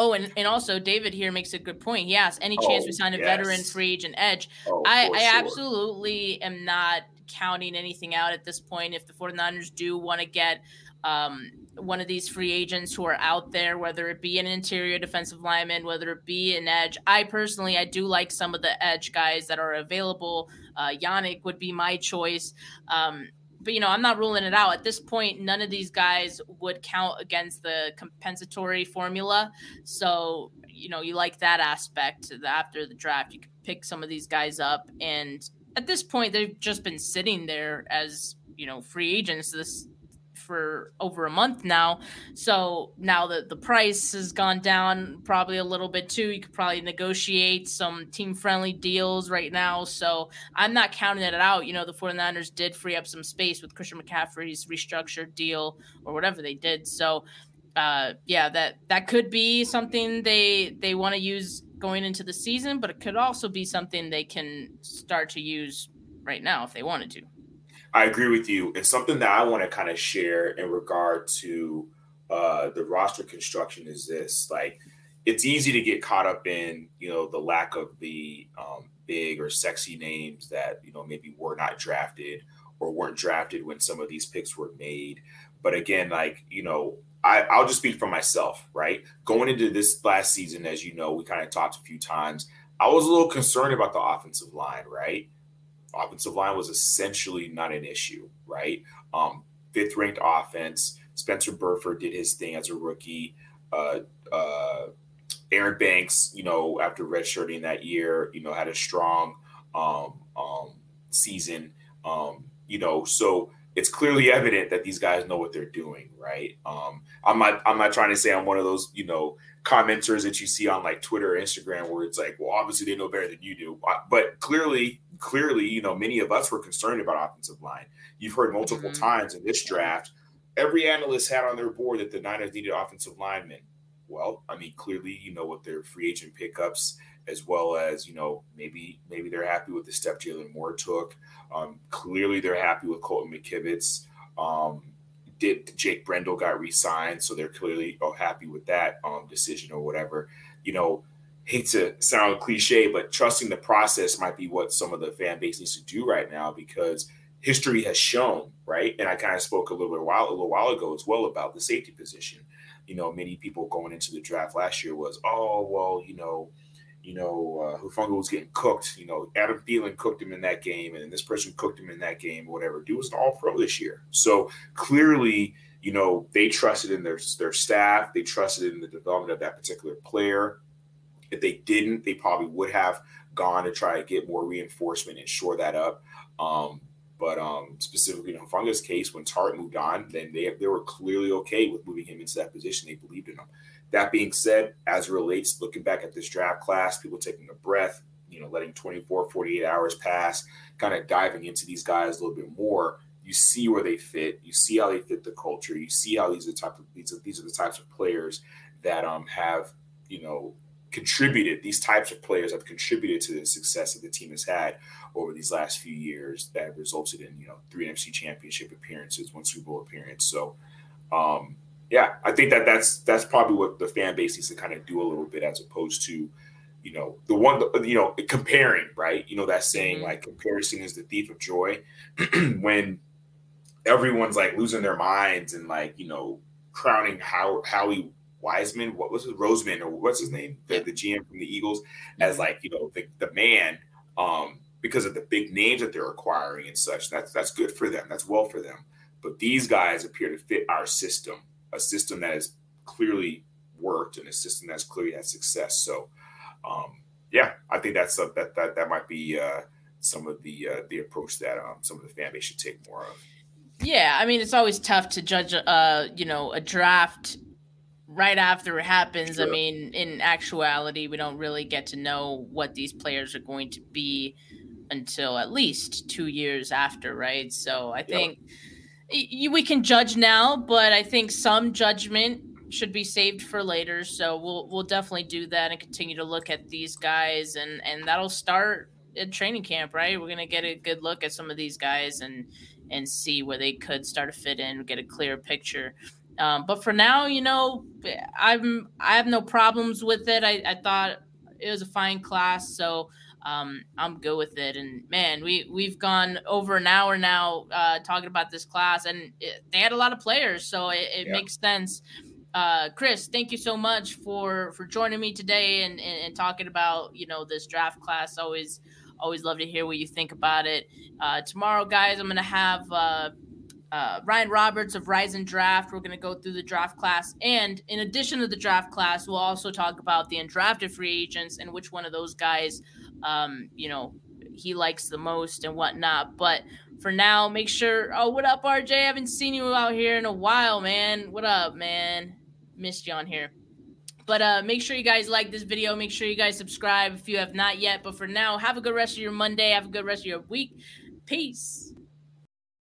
Oh, and, and also David here makes a good point. He asks, any chance oh, we sign a yes. veteran free agent edge? Oh, I, I sure. absolutely am not counting anything out at this point. If the 49ers do want to get um, one of these free agents who are out there, whether it be an interior defensive lineman, whether it be an edge. I personally, I do like some of the edge guys that are available. Uh, Yannick would be my choice. Um, but you know, I'm not ruling it out at this point. None of these guys would count against the compensatory formula. So you know, you like that aspect. After the draft, you can pick some of these guys up and at this point they've just been sitting there as you know free agents this for over a month now. So now that the price has gone down probably a little bit too you could probably negotiate some team friendly deals right now. So i'm not counting it out. You know the 49ers did free up some space with christian mccaffrey's restructured deal or whatever they did. So uh, yeah, that that could be something they they want to use going into the season, but it could also be something they can start to use right now if they wanted to. I agree with you. It's something that I want to kind of share in regard to uh, the roster construction is this like it's easy to get caught up in you know the lack of the um, big or sexy names that you know maybe were not drafted or weren't drafted when some of these picks were made but again like you know I, I'll just speak for myself, right? Going into this last season, as you know, we kind of talked a few times. I was a little concerned about the offensive line, right? Offensive line was essentially not an issue, right? Um, fifth ranked offense. Spencer Burford did his thing as a rookie. Uh, uh, Aaron Banks, you know, after redshirting that year, you know, had a strong um, um, season. Um, you know, so it's clearly evident that these guys know what they're doing, right? Um, I'm not I'm not trying to say I'm one of those, you know, commenters that you see on like Twitter or Instagram where it's like, well, obviously they know better than you do. Uh, but clearly, clearly, you know, many of us were concerned about offensive line. You've heard multiple mm-hmm. times in this draft, every analyst had on their board that the Niners needed offensive linemen. Well, I mean, clearly, you know, with their free agent pickups as well as you know maybe maybe they're happy with the step Jaylon Moore took. Um, clearly, they're happy with Colton McKivitz. Um, did Jake Brendel got re-signed, so they're clearly oh, happy with that um, decision or whatever. You know, hate to sound cliche, but trusting the process might be what some of the fan base needs to do right now because history has shown, right? And I kind of spoke a little bit while a little while ago as well about the safety position. You know, many people going into the draft last year was, oh well, you know, you know, uh, Hufanga was getting cooked. You know, Adam Thielen cooked him in that game, and this person cooked him in that game, or whatever. Dude was an all pro this year. So clearly, you know, they trusted in their, their staff, they trusted in the development of that particular player. If they didn't, they probably would have gone to try to get more reinforcement and shore that up. Um, but um, specifically in Hufanga's case, when Tartt moved on, then they they were clearly okay with moving him into that position. They believed in him. That being said, as relates looking back at this draft class, people taking a breath, you know, letting 24, 48 hours pass, kind of diving into these guys a little bit more, you see where they fit, you see how they fit the culture, you see how these are the type of these are these are the types of players that um have you know contributed these types of players have contributed to the success that the team has had over these last few years that resulted in you know three NFC championship appearances, one Super Bowl appearance. So um yeah, I think that that's that's probably what the fan base needs to kind of do a little bit as opposed to you know the one you know comparing right? You know that saying mm-hmm. like comparison is the thief of joy. When everyone's like losing their minds and like you know crowning How, howie wiseman what was it roseman or what's his name? The, the gm from the eagles as mm-hmm. like you know the, the man um because of the big names that they're acquiring and such that's that's good for them that's well for them. But these guys appear to fit our system a system that has clearly worked and a system that's clearly had success so um, yeah, I think that's a, that that that might be uh, some of the uh, the approach that um, some of the fan base should take more of. Yeah, I mean it's always tough to judge uh you know a draft right after it happens. Sure. I mean, in actuality, we don't really get to know what these players are going to be until at least two years after, right? So I think yep. we can judge now, but I think some judgment should be saved for later. So we'll we'll definitely do that and continue to look at these guys and and that'll start at training camp, right? We're gonna get a good look at some of these guys and and see where they could start to fit in, get a clear picture. Um, but for now, you know, I'm I have no problems with it. I, I thought it was a fine class, so um, I'm good with it. And man, we we've gone over an hour now uh, talking about this class, and it, they had a lot of players, so it, it yeah. makes sense uh, Chris, thank you so much for for joining me today and, and, and talking about you know this draft class. Always always love to hear what you think about it. Uh, tomorrow, guys, I'm gonna have uh, uh, Ryan Roberts of Rise and Draft. We're gonna go through the draft class, and in addition to the draft class, we'll also talk about the undrafted free agents and which one of those guys, um, you know, he likes the most and whatnot. But for now, make sure. Oh, what up, RJ? I haven't seen you out here in a while, man. What up, man? missed you on here. But uh, make sure you guys like this video. Make sure you guys subscribe if you have not yet. But for now, have a good rest of your Monday. Have a good rest of your week. Peace.